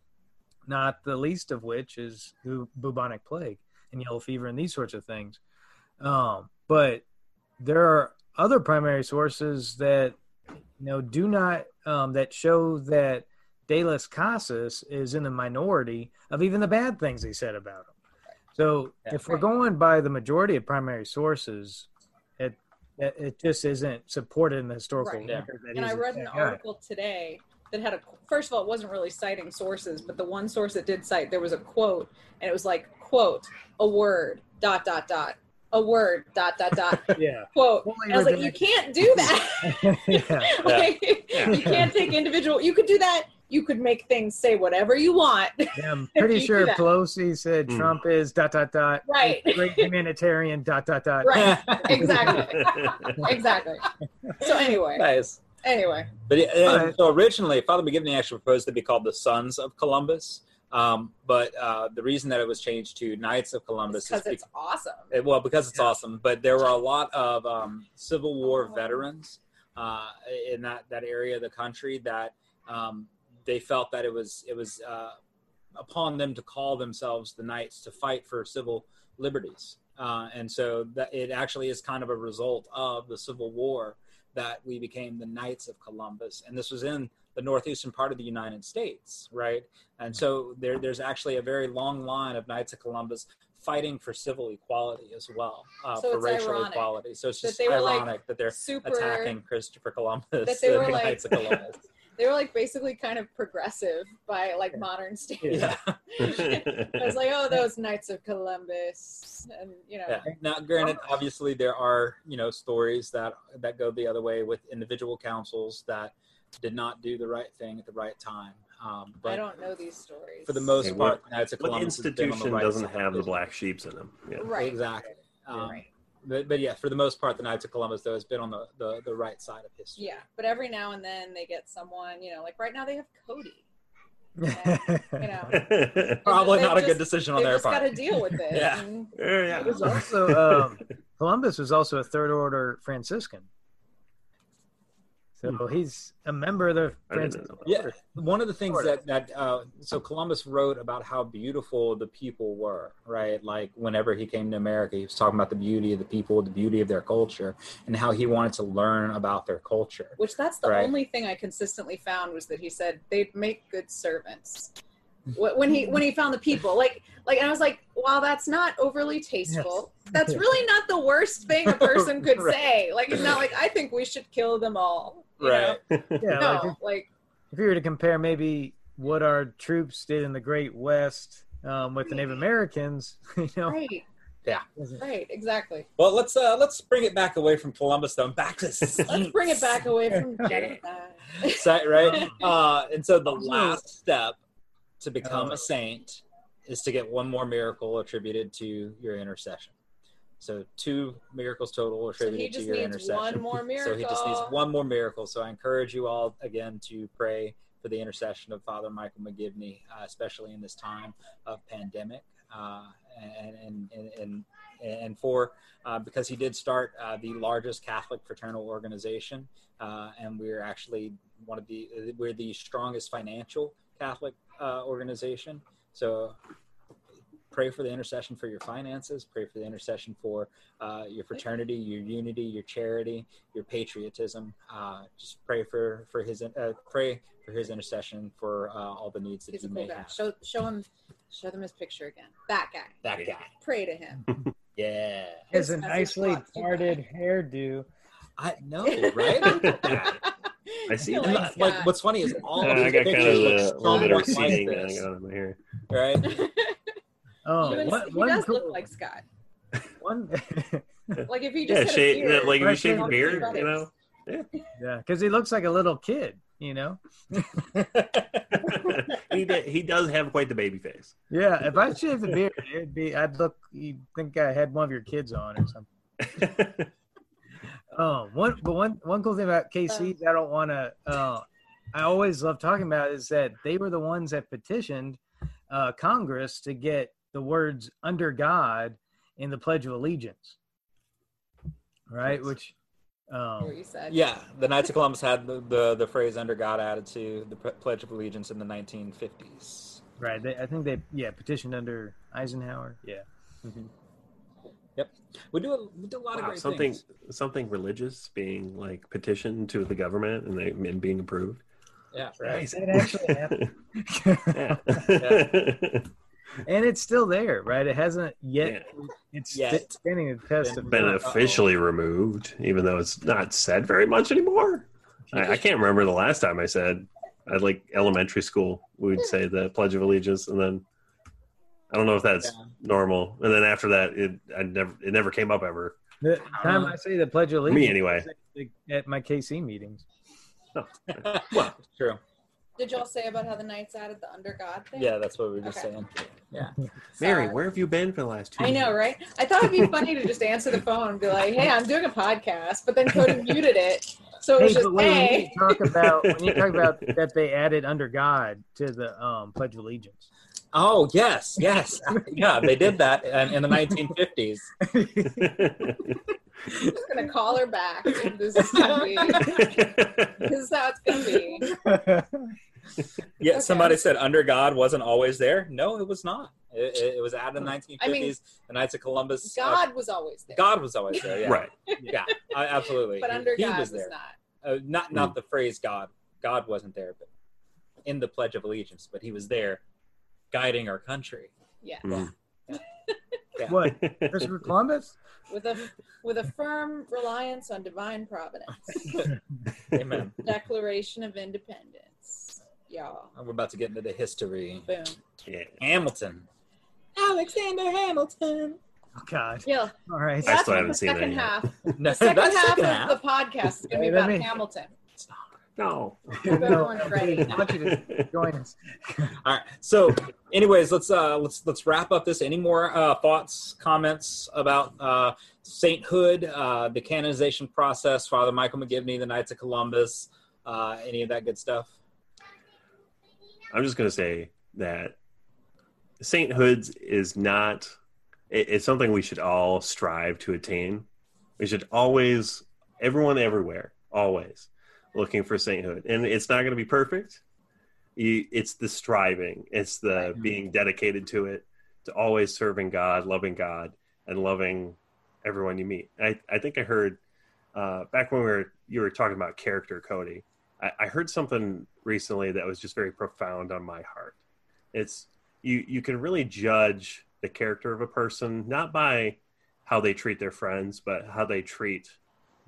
[SPEAKER 4] Not the least of which is the bubonic plague and yellow fever and these sorts of things. Um, but there are other primary sources that you know do not um, that show that De las Casas is in the minority of even the bad things he said about him. So
[SPEAKER 1] Yeah.
[SPEAKER 4] if we're going by the majority of primary sources, it it, it just isn't supported in the historical
[SPEAKER 3] Right.
[SPEAKER 1] Yeah.
[SPEAKER 4] record. That
[SPEAKER 3] and
[SPEAKER 4] he's
[SPEAKER 3] I
[SPEAKER 4] a
[SPEAKER 3] read an
[SPEAKER 4] guy.
[SPEAKER 3] article today that had a first of all, it wasn't really citing sources, but the one source that did cite there was a quote, and it was like quote a word dot dot dot a word dot dot dot
[SPEAKER 4] Yeah.
[SPEAKER 3] quote.
[SPEAKER 4] Fully
[SPEAKER 3] And I was like, you can't do that.
[SPEAKER 4] yeah.
[SPEAKER 3] like,
[SPEAKER 2] Yeah.
[SPEAKER 3] You can't take individual. You could do that. You could make things say whatever you want.
[SPEAKER 4] Yeah, I'm pretty sure. Pelosi said
[SPEAKER 2] Hmm.
[SPEAKER 4] Trump is dot dot dot
[SPEAKER 3] Right.
[SPEAKER 4] a great humanitarian dot dot dot.
[SPEAKER 3] Right. Exactly. exactly. So anyway,
[SPEAKER 1] nice.
[SPEAKER 3] anyway,
[SPEAKER 1] But it- and
[SPEAKER 4] But-
[SPEAKER 1] so originally, Father McGivney actually proposed to be called the Sons of Columbus. Um, but uh, the reason that it was changed to Knights of Columbus is
[SPEAKER 3] because
[SPEAKER 1] because
[SPEAKER 3] it's awesome.
[SPEAKER 1] It- well, because it's
[SPEAKER 4] Yeah.
[SPEAKER 1] awesome. But there were a lot of um, Civil War veterans uh, in that, that area of the country that um, they felt that it was it was uh, upon them to call themselves the knights to fight for civil liberties. Uh, and so that it actually is kind of a result of the Civil War that we became the Knights of Columbus. And this was in the northeastern part of the United States, right? And so there, there's actually a very long line of Knights of Columbus fighting for civil equality as well, uh,
[SPEAKER 3] So
[SPEAKER 1] for racial
[SPEAKER 3] ironic
[SPEAKER 1] equality. So it's just
[SPEAKER 3] were, like,
[SPEAKER 1] ironic that they're
[SPEAKER 3] Super.
[SPEAKER 1] attacking Christopher Columbus,
[SPEAKER 3] That they
[SPEAKER 1] the
[SPEAKER 3] were, like-
[SPEAKER 1] Knights of Columbus.
[SPEAKER 3] They were like basically kind of progressive by like modern standards.
[SPEAKER 1] yeah.
[SPEAKER 3] I was like, oh, those Knights of Columbus, and you know,
[SPEAKER 1] Yeah. Now, granted, obviously there are you know stories that that go the other way with individual councils that did not do the right thing at the right time. Um,
[SPEAKER 3] I don't know these stories.
[SPEAKER 1] for the most
[SPEAKER 2] Okay,
[SPEAKER 1] part,
[SPEAKER 2] what-
[SPEAKER 1] the Knights of
[SPEAKER 2] what
[SPEAKER 1] Columbus has been on the
[SPEAKER 2] institution
[SPEAKER 1] right
[SPEAKER 2] doesn't have the black sheeps in them? Yeah.
[SPEAKER 3] right,
[SPEAKER 1] Exactly. Um,
[SPEAKER 3] right.
[SPEAKER 1] But, but yeah, for the most part, the Knights of Columbus though has been on the, the, the right side of history.
[SPEAKER 3] Yeah, but every now and then they get someone, you know, like right now they have Cody. You know,
[SPEAKER 1] Probably
[SPEAKER 3] They've
[SPEAKER 1] not a good decision on
[SPEAKER 3] They
[SPEAKER 1] their
[SPEAKER 3] just got
[SPEAKER 1] part.
[SPEAKER 3] to deal with it.
[SPEAKER 1] Yeah.
[SPEAKER 3] and-
[SPEAKER 2] yeah.
[SPEAKER 4] It was also um, Columbus was also a third order Franciscan. So he's a member of the
[SPEAKER 2] I
[SPEAKER 4] Franciscan.
[SPEAKER 1] Yeah, one of the things that that uh, so Columbus wrote about how beautiful the people were, right? Like whenever he came to America, he was talking about the beauty of the people, the beauty of their culture, and how he wanted to learn about their culture.
[SPEAKER 3] Which that's the
[SPEAKER 1] Right.
[SPEAKER 3] only thing I consistently found was that he said they'd make good servants. Wh- When he when he found the people, like like, and I was like, while that's not overly tasteful, that's really not the worst thing a person could
[SPEAKER 1] Right.
[SPEAKER 3] say. Like, it's not like I think we should kill them all
[SPEAKER 1] right
[SPEAKER 3] know?
[SPEAKER 4] Yeah,
[SPEAKER 3] No,
[SPEAKER 4] like if,
[SPEAKER 3] like
[SPEAKER 4] if you were to compare maybe what our troops did in the Great West um, with the Native Americans, you know,
[SPEAKER 3] right,
[SPEAKER 4] doesn't-
[SPEAKER 3] right, exactly.
[SPEAKER 1] Well, let's uh, let's bring it back away from Columbus, though, and back to
[SPEAKER 3] Let's bring it back away from genocide.
[SPEAKER 1] Sa- right? Uh, and so the last step to become a saint is to get one more miracle attributed to your intercession. So two miracles total attributed
[SPEAKER 3] he
[SPEAKER 1] to your intercession.
[SPEAKER 3] one more miracle.
[SPEAKER 1] So he just needs one more miracle. So I encourage you all again to pray for the intercession of Father Michael McGivney, uh, especially in this time of pandemic, uh, and, and and and and for uh, because he did start uh, the largest Catholic fraternal organization, uh, and we're actually one of the we're the strongest financial Catholic uh, organization. So pray for the intercession for your finances pray for the intercession for uh, your fraternity your unity your charity your patriotism uh, just pray for for his uh, pray for his intercession for uh, all the needs that
[SPEAKER 3] He's
[SPEAKER 1] he
[SPEAKER 3] a cool
[SPEAKER 1] may have
[SPEAKER 3] Show show him show them his picture again. That guy.
[SPEAKER 1] that guy
[SPEAKER 3] Pray to him.
[SPEAKER 1] yeah
[SPEAKER 4] has a nicely parted
[SPEAKER 3] back.
[SPEAKER 4] hairdo.
[SPEAKER 1] i know right Look at that.
[SPEAKER 2] I see
[SPEAKER 3] You're
[SPEAKER 1] And
[SPEAKER 2] that.
[SPEAKER 1] like what's funny is all
[SPEAKER 2] Uh,
[SPEAKER 1] of
[SPEAKER 2] I
[SPEAKER 1] his
[SPEAKER 2] got kind
[SPEAKER 1] pictures
[SPEAKER 2] of
[SPEAKER 1] look
[SPEAKER 2] the little bit of
[SPEAKER 1] much like this,
[SPEAKER 2] going on in my hair.
[SPEAKER 1] right
[SPEAKER 4] Oh,
[SPEAKER 3] Even-
[SPEAKER 4] one,
[SPEAKER 3] he
[SPEAKER 4] one
[SPEAKER 3] does
[SPEAKER 4] cool,
[SPEAKER 3] look like Scott.
[SPEAKER 4] one,
[SPEAKER 3] Like if he just
[SPEAKER 2] Yeah, shave,
[SPEAKER 3] beard,
[SPEAKER 2] like if you
[SPEAKER 4] Right,
[SPEAKER 2] shave your beard, you know.
[SPEAKER 4] yeah, because he looks like a little kid, you know.
[SPEAKER 2] he did, he does have quite the baby face.
[SPEAKER 4] Yeah, if I shaved the beard, it'd be I'd look. You'd think I had one of your kids on or something. Oh, one but one one cool thing about KC's I don't want to. Uh, I always love talking about is that they were the ones that petitioned uh, Congress to get the words "under God" in the Pledge of Allegiance, right?
[SPEAKER 2] Yes.
[SPEAKER 4] Which, um,
[SPEAKER 3] said.
[SPEAKER 1] yeah the knights of columbus had the, the, the phrase under god added to the P- pledge of allegiance in the 1950s
[SPEAKER 4] right? They, I think they yeah petitioned under Eisenhower. Yeah,
[SPEAKER 1] Yep, we do a, we do a lot of
[SPEAKER 2] Wow,
[SPEAKER 1] great
[SPEAKER 2] something
[SPEAKER 1] things.
[SPEAKER 2] something religious being like petitioned to the government and they and being approved.
[SPEAKER 1] Yeah, right.
[SPEAKER 4] it actually happened,
[SPEAKER 2] yeah.
[SPEAKER 4] and it's still there, right? It hasn't yet.
[SPEAKER 2] Yeah.
[SPEAKER 4] It's
[SPEAKER 1] Yet.
[SPEAKER 4] standing the test of
[SPEAKER 2] Been
[SPEAKER 1] Uh-oh.
[SPEAKER 2] officially removed, even though it's not said very much anymore. I, I can't remember the last time I said I like elementary school. We'd say the Pledge of Allegiance, and then I don't know if that's
[SPEAKER 1] Yeah.
[SPEAKER 2] normal. And then after that, it I never it never came up ever.
[SPEAKER 4] The time I say the Pledge of Allegiance,
[SPEAKER 2] Me anyway.
[SPEAKER 4] at- at my KC meetings.
[SPEAKER 1] well, true.
[SPEAKER 3] Did y'all say about how the knights added the under God thing?
[SPEAKER 1] Yeah, that's what we were just
[SPEAKER 3] Okay.
[SPEAKER 1] saying. Yeah.
[SPEAKER 2] Mary,
[SPEAKER 3] Sorry.
[SPEAKER 2] where have you been for the last two?
[SPEAKER 3] I know, right? I thought it'd be funny to just answer the phone and be like, "Hey, I'm doing a podcast," but then Cody muted it, so it was
[SPEAKER 4] Hey,
[SPEAKER 3] just,
[SPEAKER 4] but wait, when you talk about when you talk about that they added under God to the um, Pledge of Allegiance.
[SPEAKER 1] Oh yes, yes, yeah. They did that in, in the 1950s.
[SPEAKER 3] I'm just gonna call her back. This is gonna be. This is how it's gonna be.
[SPEAKER 1] Yeah,
[SPEAKER 3] Okay.
[SPEAKER 1] somebody said under God wasn't always there. No, it was not. It, it- it was added in the 1950s.
[SPEAKER 3] I mean,
[SPEAKER 1] the Knights of Columbus. uh,
[SPEAKER 3] God was always there.
[SPEAKER 1] God was always there. Yeah.
[SPEAKER 2] Right.
[SPEAKER 1] Yeah, I- absolutely.
[SPEAKER 3] but under
[SPEAKER 1] he
[SPEAKER 3] God
[SPEAKER 1] was
[SPEAKER 3] was,
[SPEAKER 1] there.
[SPEAKER 3] not.
[SPEAKER 1] Uh, not not the phrase God. God wasn't there, but in the Pledge of Allegiance. But he was there, guiding our country.
[SPEAKER 3] Yeah.
[SPEAKER 2] Mm.
[SPEAKER 1] Yeah.
[SPEAKER 4] What? Christopher Columbus?
[SPEAKER 3] With a with a firm reliance on divine providence.
[SPEAKER 1] Amen.
[SPEAKER 3] Declaration of Independence. Y'all.
[SPEAKER 1] We're about to get into the history.
[SPEAKER 3] Boom.
[SPEAKER 2] Yeah.
[SPEAKER 1] Hamilton. Alexander Hamilton.
[SPEAKER 4] Oh God.
[SPEAKER 3] Yeah.
[SPEAKER 4] All right.
[SPEAKER 2] I
[SPEAKER 3] That's
[SPEAKER 2] still
[SPEAKER 3] what
[SPEAKER 2] haven't
[SPEAKER 3] the
[SPEAKER 2] seen that
[SPEAKER 3] second
[SPEAKER 2] yet.
[SPEAKER 3] half.
[SPEAKER 1] No,
[SPEAKER 3] The second
[SPEAKER 1] that's
[SPEAKER 3] half
[SPEAKER 1] second
[SPEAKER 3] of the podcast is gonna be
[SPEAKER 4] Hey, let
[SPEAKER 3] about
[SPEAKER 4] me-
[SPEAKER 3] Hamilton.
[SPEAKER 2] No.
[SPEAKER 3] Everyone's.
[SPEAKER 4] I want you to join us.
[SPEAKER 1] All right. So, anyways, let's uh, let's let's wrap up this. Any more uh, thoughts, comments about uh, sainthood, uh, the canonization process, Father Michael McGivney, the Knights of Columbus, uh, any of that good stuff?
[SPEAKER 2] I'm just going to say that sainthood is not, it, it's something we should all strive to attain. We should always, everyone everywhere, always looking for sainthood. And it's not going to be perfect. You, it's the striving, it's the being dedicated to it, to always serving God, loving God, and loving everyone you meet. I, I think I heard uh, back when we were you were talking about character, Cody. I, I heard something recently that was just very profound on my heart. It's you you can really judge the character of a person not by how they treat their friends, but how they treat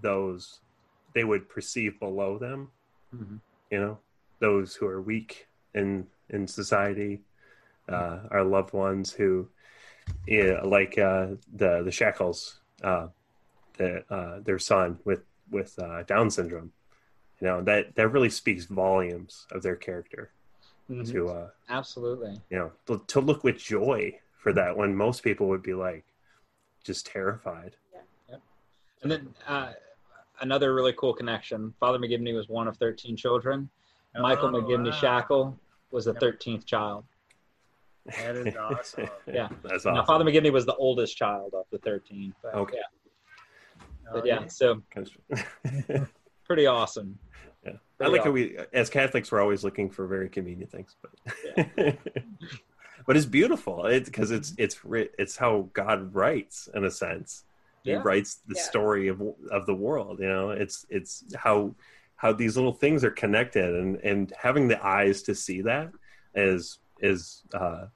[SPEAKER 2] those they would perceive below them. You know, those who are weak in in society, uh, our loved ones who, yeah, like uh, the the Schachles, uh, the, uh, their son with with uh, Down syndrome. You know that that really speaks volumes of their character. To uh,
[SPEAKER 1] Absolutely.
[SPEAKER 2] you know to, to look with joy for that when most people would be like just terrified.
[SPEAKER 1] yeah And then uh, another really cool connection. Father McGivney was one of 13 children. Oh, Michael
[SPEAKER 4] Oh,
[SPEAKER 1] McGivney
[SPEAKER 4] wow.
[SPEAKER 1] Schachle was the
[SPEAKER 4] Yep.
[SPEAKER 1] 13th child.
[SPEAKER 4] That is awesome.
[SPEAKER 1] Yeah.
[SPEAKER 2] that's
[SPEAKER 1] Now. Father McGivney was the oldest child of the 13. But,
[SPEAKER 2] Okay.
[SPEAKER 1] Yeah,
[SPEAKER 4] Oh,
[SPEAKER 1] but yeah, so pretty awesome.
[SPEAKER 2] Yeah.
[SPEAKER 1] Pretty
[SPEAKER 2] like how we, as Catholics, we're always looking for very convenient things, but but it's beautiful. It's because it's it's it's how God writes in a sense. He
[SPEAKER 1] Yeah.
[SPEAKER 2] writes the
[SPEAKER 3] Yeah.
[SPEAKER 2] story of of the world. You know, it's it's how how these little things are connected, and and having the eyes to see that is is uh,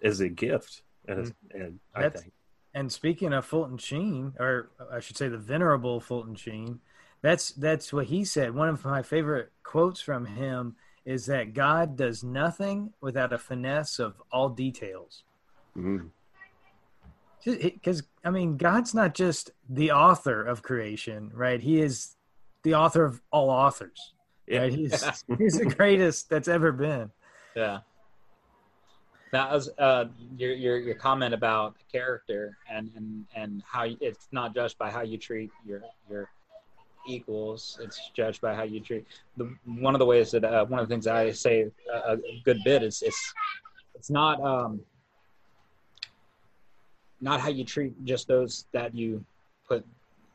[SPEAKER 2] is a gift, and, and I think
[SPEAKER 4] And speaking of Fulton Sheen, or I should say the venerable Fulton Sheen, that's that's what he said. One of my favorite quotes from him is that God does nothing without a finesse of all details.
[SPEAKER 2] mm,
[SPEAKER 4] Because I mean, God's not just the author of creation, right? He is the author of all authors.
[SPEAKER 2] yeah,
[SPEAKER 4] Right? He's he's the greatest that's ever been.
[SPEAKER 1] Yeah. That was uh, your, your your comment about character and and and how it's not judged by how you treat your your equals. It's judged by how you treat the one of the ways that uh, one of the things I say a, a good bit is it's it's not um not how you treat just those that you put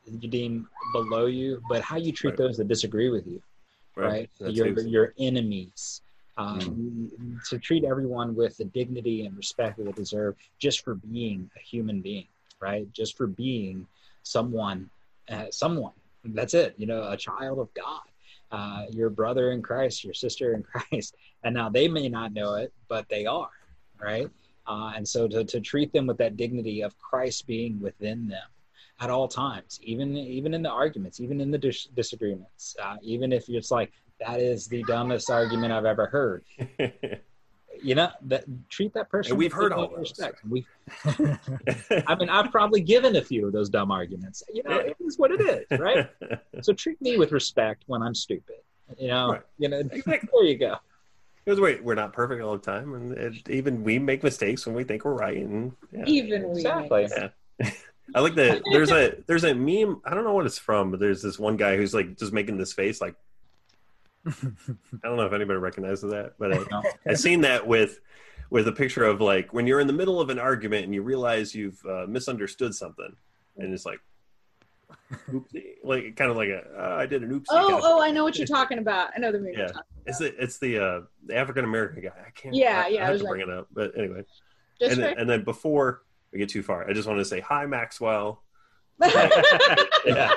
[SPEAKER 1] you deem below you, but how you treat
[SPEAKER 2] Right.
[SPEAKER 1] those that disagree with you right?
[SPEAKER 2] That's
[SPEAKER 1] Your
[SPEAKER 2] it.
[SPEAKER 1] your enemies. Um, To treat everyone with the dignity and respect that they deserve, just for being a human being, right? Just for being someone, uh, someone. That's it. You know, a child of God, uh, your brother in Christ, your sister in Christ, and now they may not know it, but they are, right? Uh, and so to, to treat them with that dignity of Christ being within them at all times, even even in the arguments, even in the dis- disagreements, uh, even if it's like that is the dumbest argument I've ever heard. You know, that treat that person. With respect.
[SPEAKER 2] And we've heard all
[SPEAKER 1] dignity and
[SPEAKER 2] those.
[SPEAKER 1] respect. We, I mean, I've probably given a few of those dumb arguments. You know, it is what it is, right? so treat me with respect when I'm stupid. You know,
[SPEAKER 2] Right.
[SPEAKER 1] you know,
[SPEAKER 2] Exactly.
[SPEAKER 1] there you go.
[SPEAKER 2] Because we're, we're not perfect all the time, and it, even we make mistakes when we think we're right. And yeah.
[SPEAKER 3] Even we
[SPEAKER 1] Exactly.
[SPEAKER 3] make-
[SPEAKER 2] I like that. There's a there's a meme. I don't know what it's from, but there's this one guy who's like just making this face. Like I don't know if anybody recognizes that, but I,
[SPEAKER 1] No.
[SPEAKER 2] I've seen that with with a picture of like when you're in the middle of an argument and you realize you've uh, misunderstood something, and it's like oopsie, like kind of like a uh, I did an oopsie.
[SPEAKER 3] Oh, oh, I know what you're talking about. I know the movie
[SPEAKER 2] Yeah.
[SPEAKER 3] you're talking
[SPEAKER 2] It's the it's the uh, the African American guy. I can't.
[SPEAKER 3] Yeah,
[SPEAKER 2] I,
[SPEAKER 3] yeah,
[SPEAKER 2] I
[SPEAKER 3] I
[SPEAKER 2] have
[SPEAKER 3] was
[SPEAKER 2] to
[SPEAKER 3] like-
[SPEAKER 2] bring it up, but anyway.
[SPEAKER 3] Just
[SPEAKER 2] and,
[SPEAKER 3] for-
[SPEAKER 2] then, and then before we get too far, I just want to say hi, Maxwell.
[SPEAKER 1] Yeah.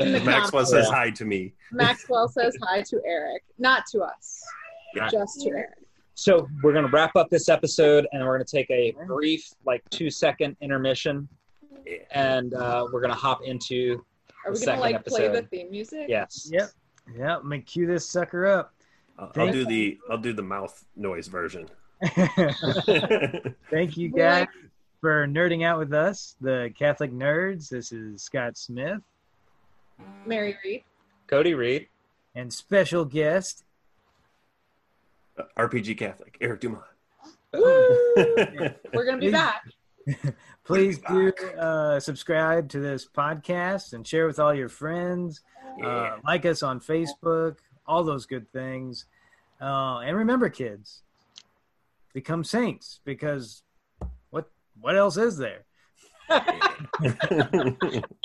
[SPEAKER 2] Maxwell
[SPEAKER 3] comments.
[SPEAKER 2] says
[SPEAKER 1] Yeah.
[SPEAKER 2] hi to me.
[SPEAKER 3] Maxwell says hi to Eric, not to us,
[SPEAKER 2] Yeah.
[SPEAKER 3] just to Eric.
[SPEAKER 1] So we're going to wrap up this episode, and we're going to take a brief, like two second intermission,
[SPEAKER 2] Yeah.
[SPEAKER 1] And uh, we're going to hop into
[SPEAKER 3] Are
[SPEAKER 1] The
[SPEAKER 3] we gonna
[SPEAKER 1] second
[SPEAKER 3] like play the theme music?
[SPEAKER 1] yes.
[SPEAKER 4] Yep. Yep. I'm gonna cue this sucker up.
[SPEAKER 2] I'll, I'll do the I'll do the mouth noise version.
[SPEAKER 4] Thank you guys for nerding out with us, the Catholic nerds. This is Scott Smith
[SPEAKER 3] Mary Reed.
[SPEAKER 1] Cody Reed.
[SPEAKER 4] and special guest.
[SPEAKER 2] RPG Catholic Eric Dumont.
[SPEAKER 3] We're gonna be
[SPEAKER 4] Please-
[SPEAKER 3] back.
[SPEAKER 4] Please do uh, subscribe to this podcast and share with all your friends.
[SPEAKER 2] yeah.
[SPEAKER 4] Uh, like us on Facebook, all those good things. Uh, and remember, kids, become saints because what what else is there?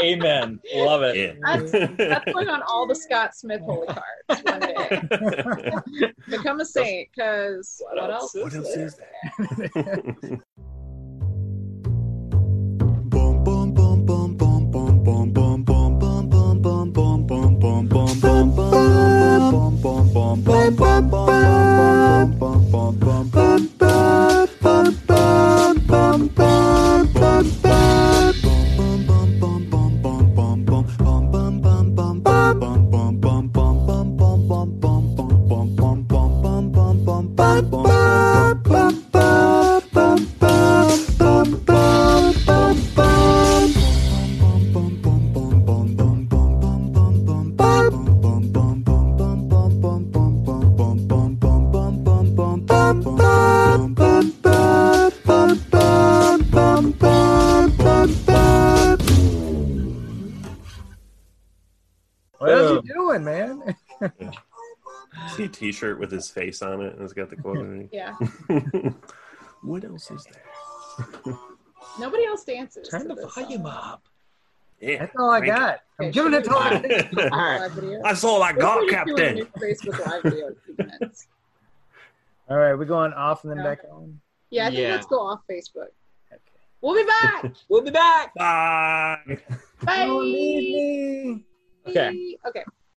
[SPEAKER 1] Amen. Love it.
[SPEAKER 2] yeah.
[SPEAKER 3] That's going on all the Scott Smith holy cards one day. Become a saint, because what, else?
[SPEAKER 2] what
[SPEAKER 3] is
[SPEAKER 2] else
[SPEAKER 3] there?
[SPEAKER 2] is there?
[SPEAKER 4] bum bum
[SPEAKER 2] bum bum T-shirt with his face on it, and it's got the quote underneath.
[SPEAKER 3] Yeah.
[SPEAKER 2] what else is there?
[SPEAKER 3] Nobody else dances.
[SPEAKER 1] Turn
[SPEAKER 3] to
[SPEAKER 1] the
[SPEAKER 3] this
[SPEAKER 1] volume
[SPEAKER 3] song.
[SPEAKER 1] up.
[SPEAKER 2] Yeah,
[SPEAKER 4] That's all I
[SPEAKER 2] Crank it.
[SPEAKER 4] got. I'm
[SPEAKER 3] Okay,
[SPEAKER 4] giving it to
[SPEAKER 3] we
[SPEAKER 4] all
[SPEAKER 3] do
[SPEAKER 4] you.
[SPEAKER 3] a
[SPEAKER 1] All right.
[SPEAKER 3] live video?
[SPEAKER 2] That's all I
[SPEAKER 3] What
[SPEAKER 2] got,
[SPEAKER 3] if we do a
[SPEAKER 2] Captain.
[SPEAKER 3] Facebook live video in a few minutes?
[SPEAKER 4] All right, we're going off and then
[SPEAKER 3] No.
[SPEAKER 4] back on.
[SPEAKER 3] Yeah, I think
[SPEAKER 1] Yeah.
[SPEAKER 3] let's go off Facebook.
[SPEAKER 4] Okay.
[SPEAKER 3] We'll be back.
[SPEAKER 1] We'll be back.
[SPEAKER 2] Bye.
[SPEAKER 3] Bye.
[SPEAKER 4] Don't leave me.
[SPEAKER 1] Okay.
[SPEAKER 3] Okay.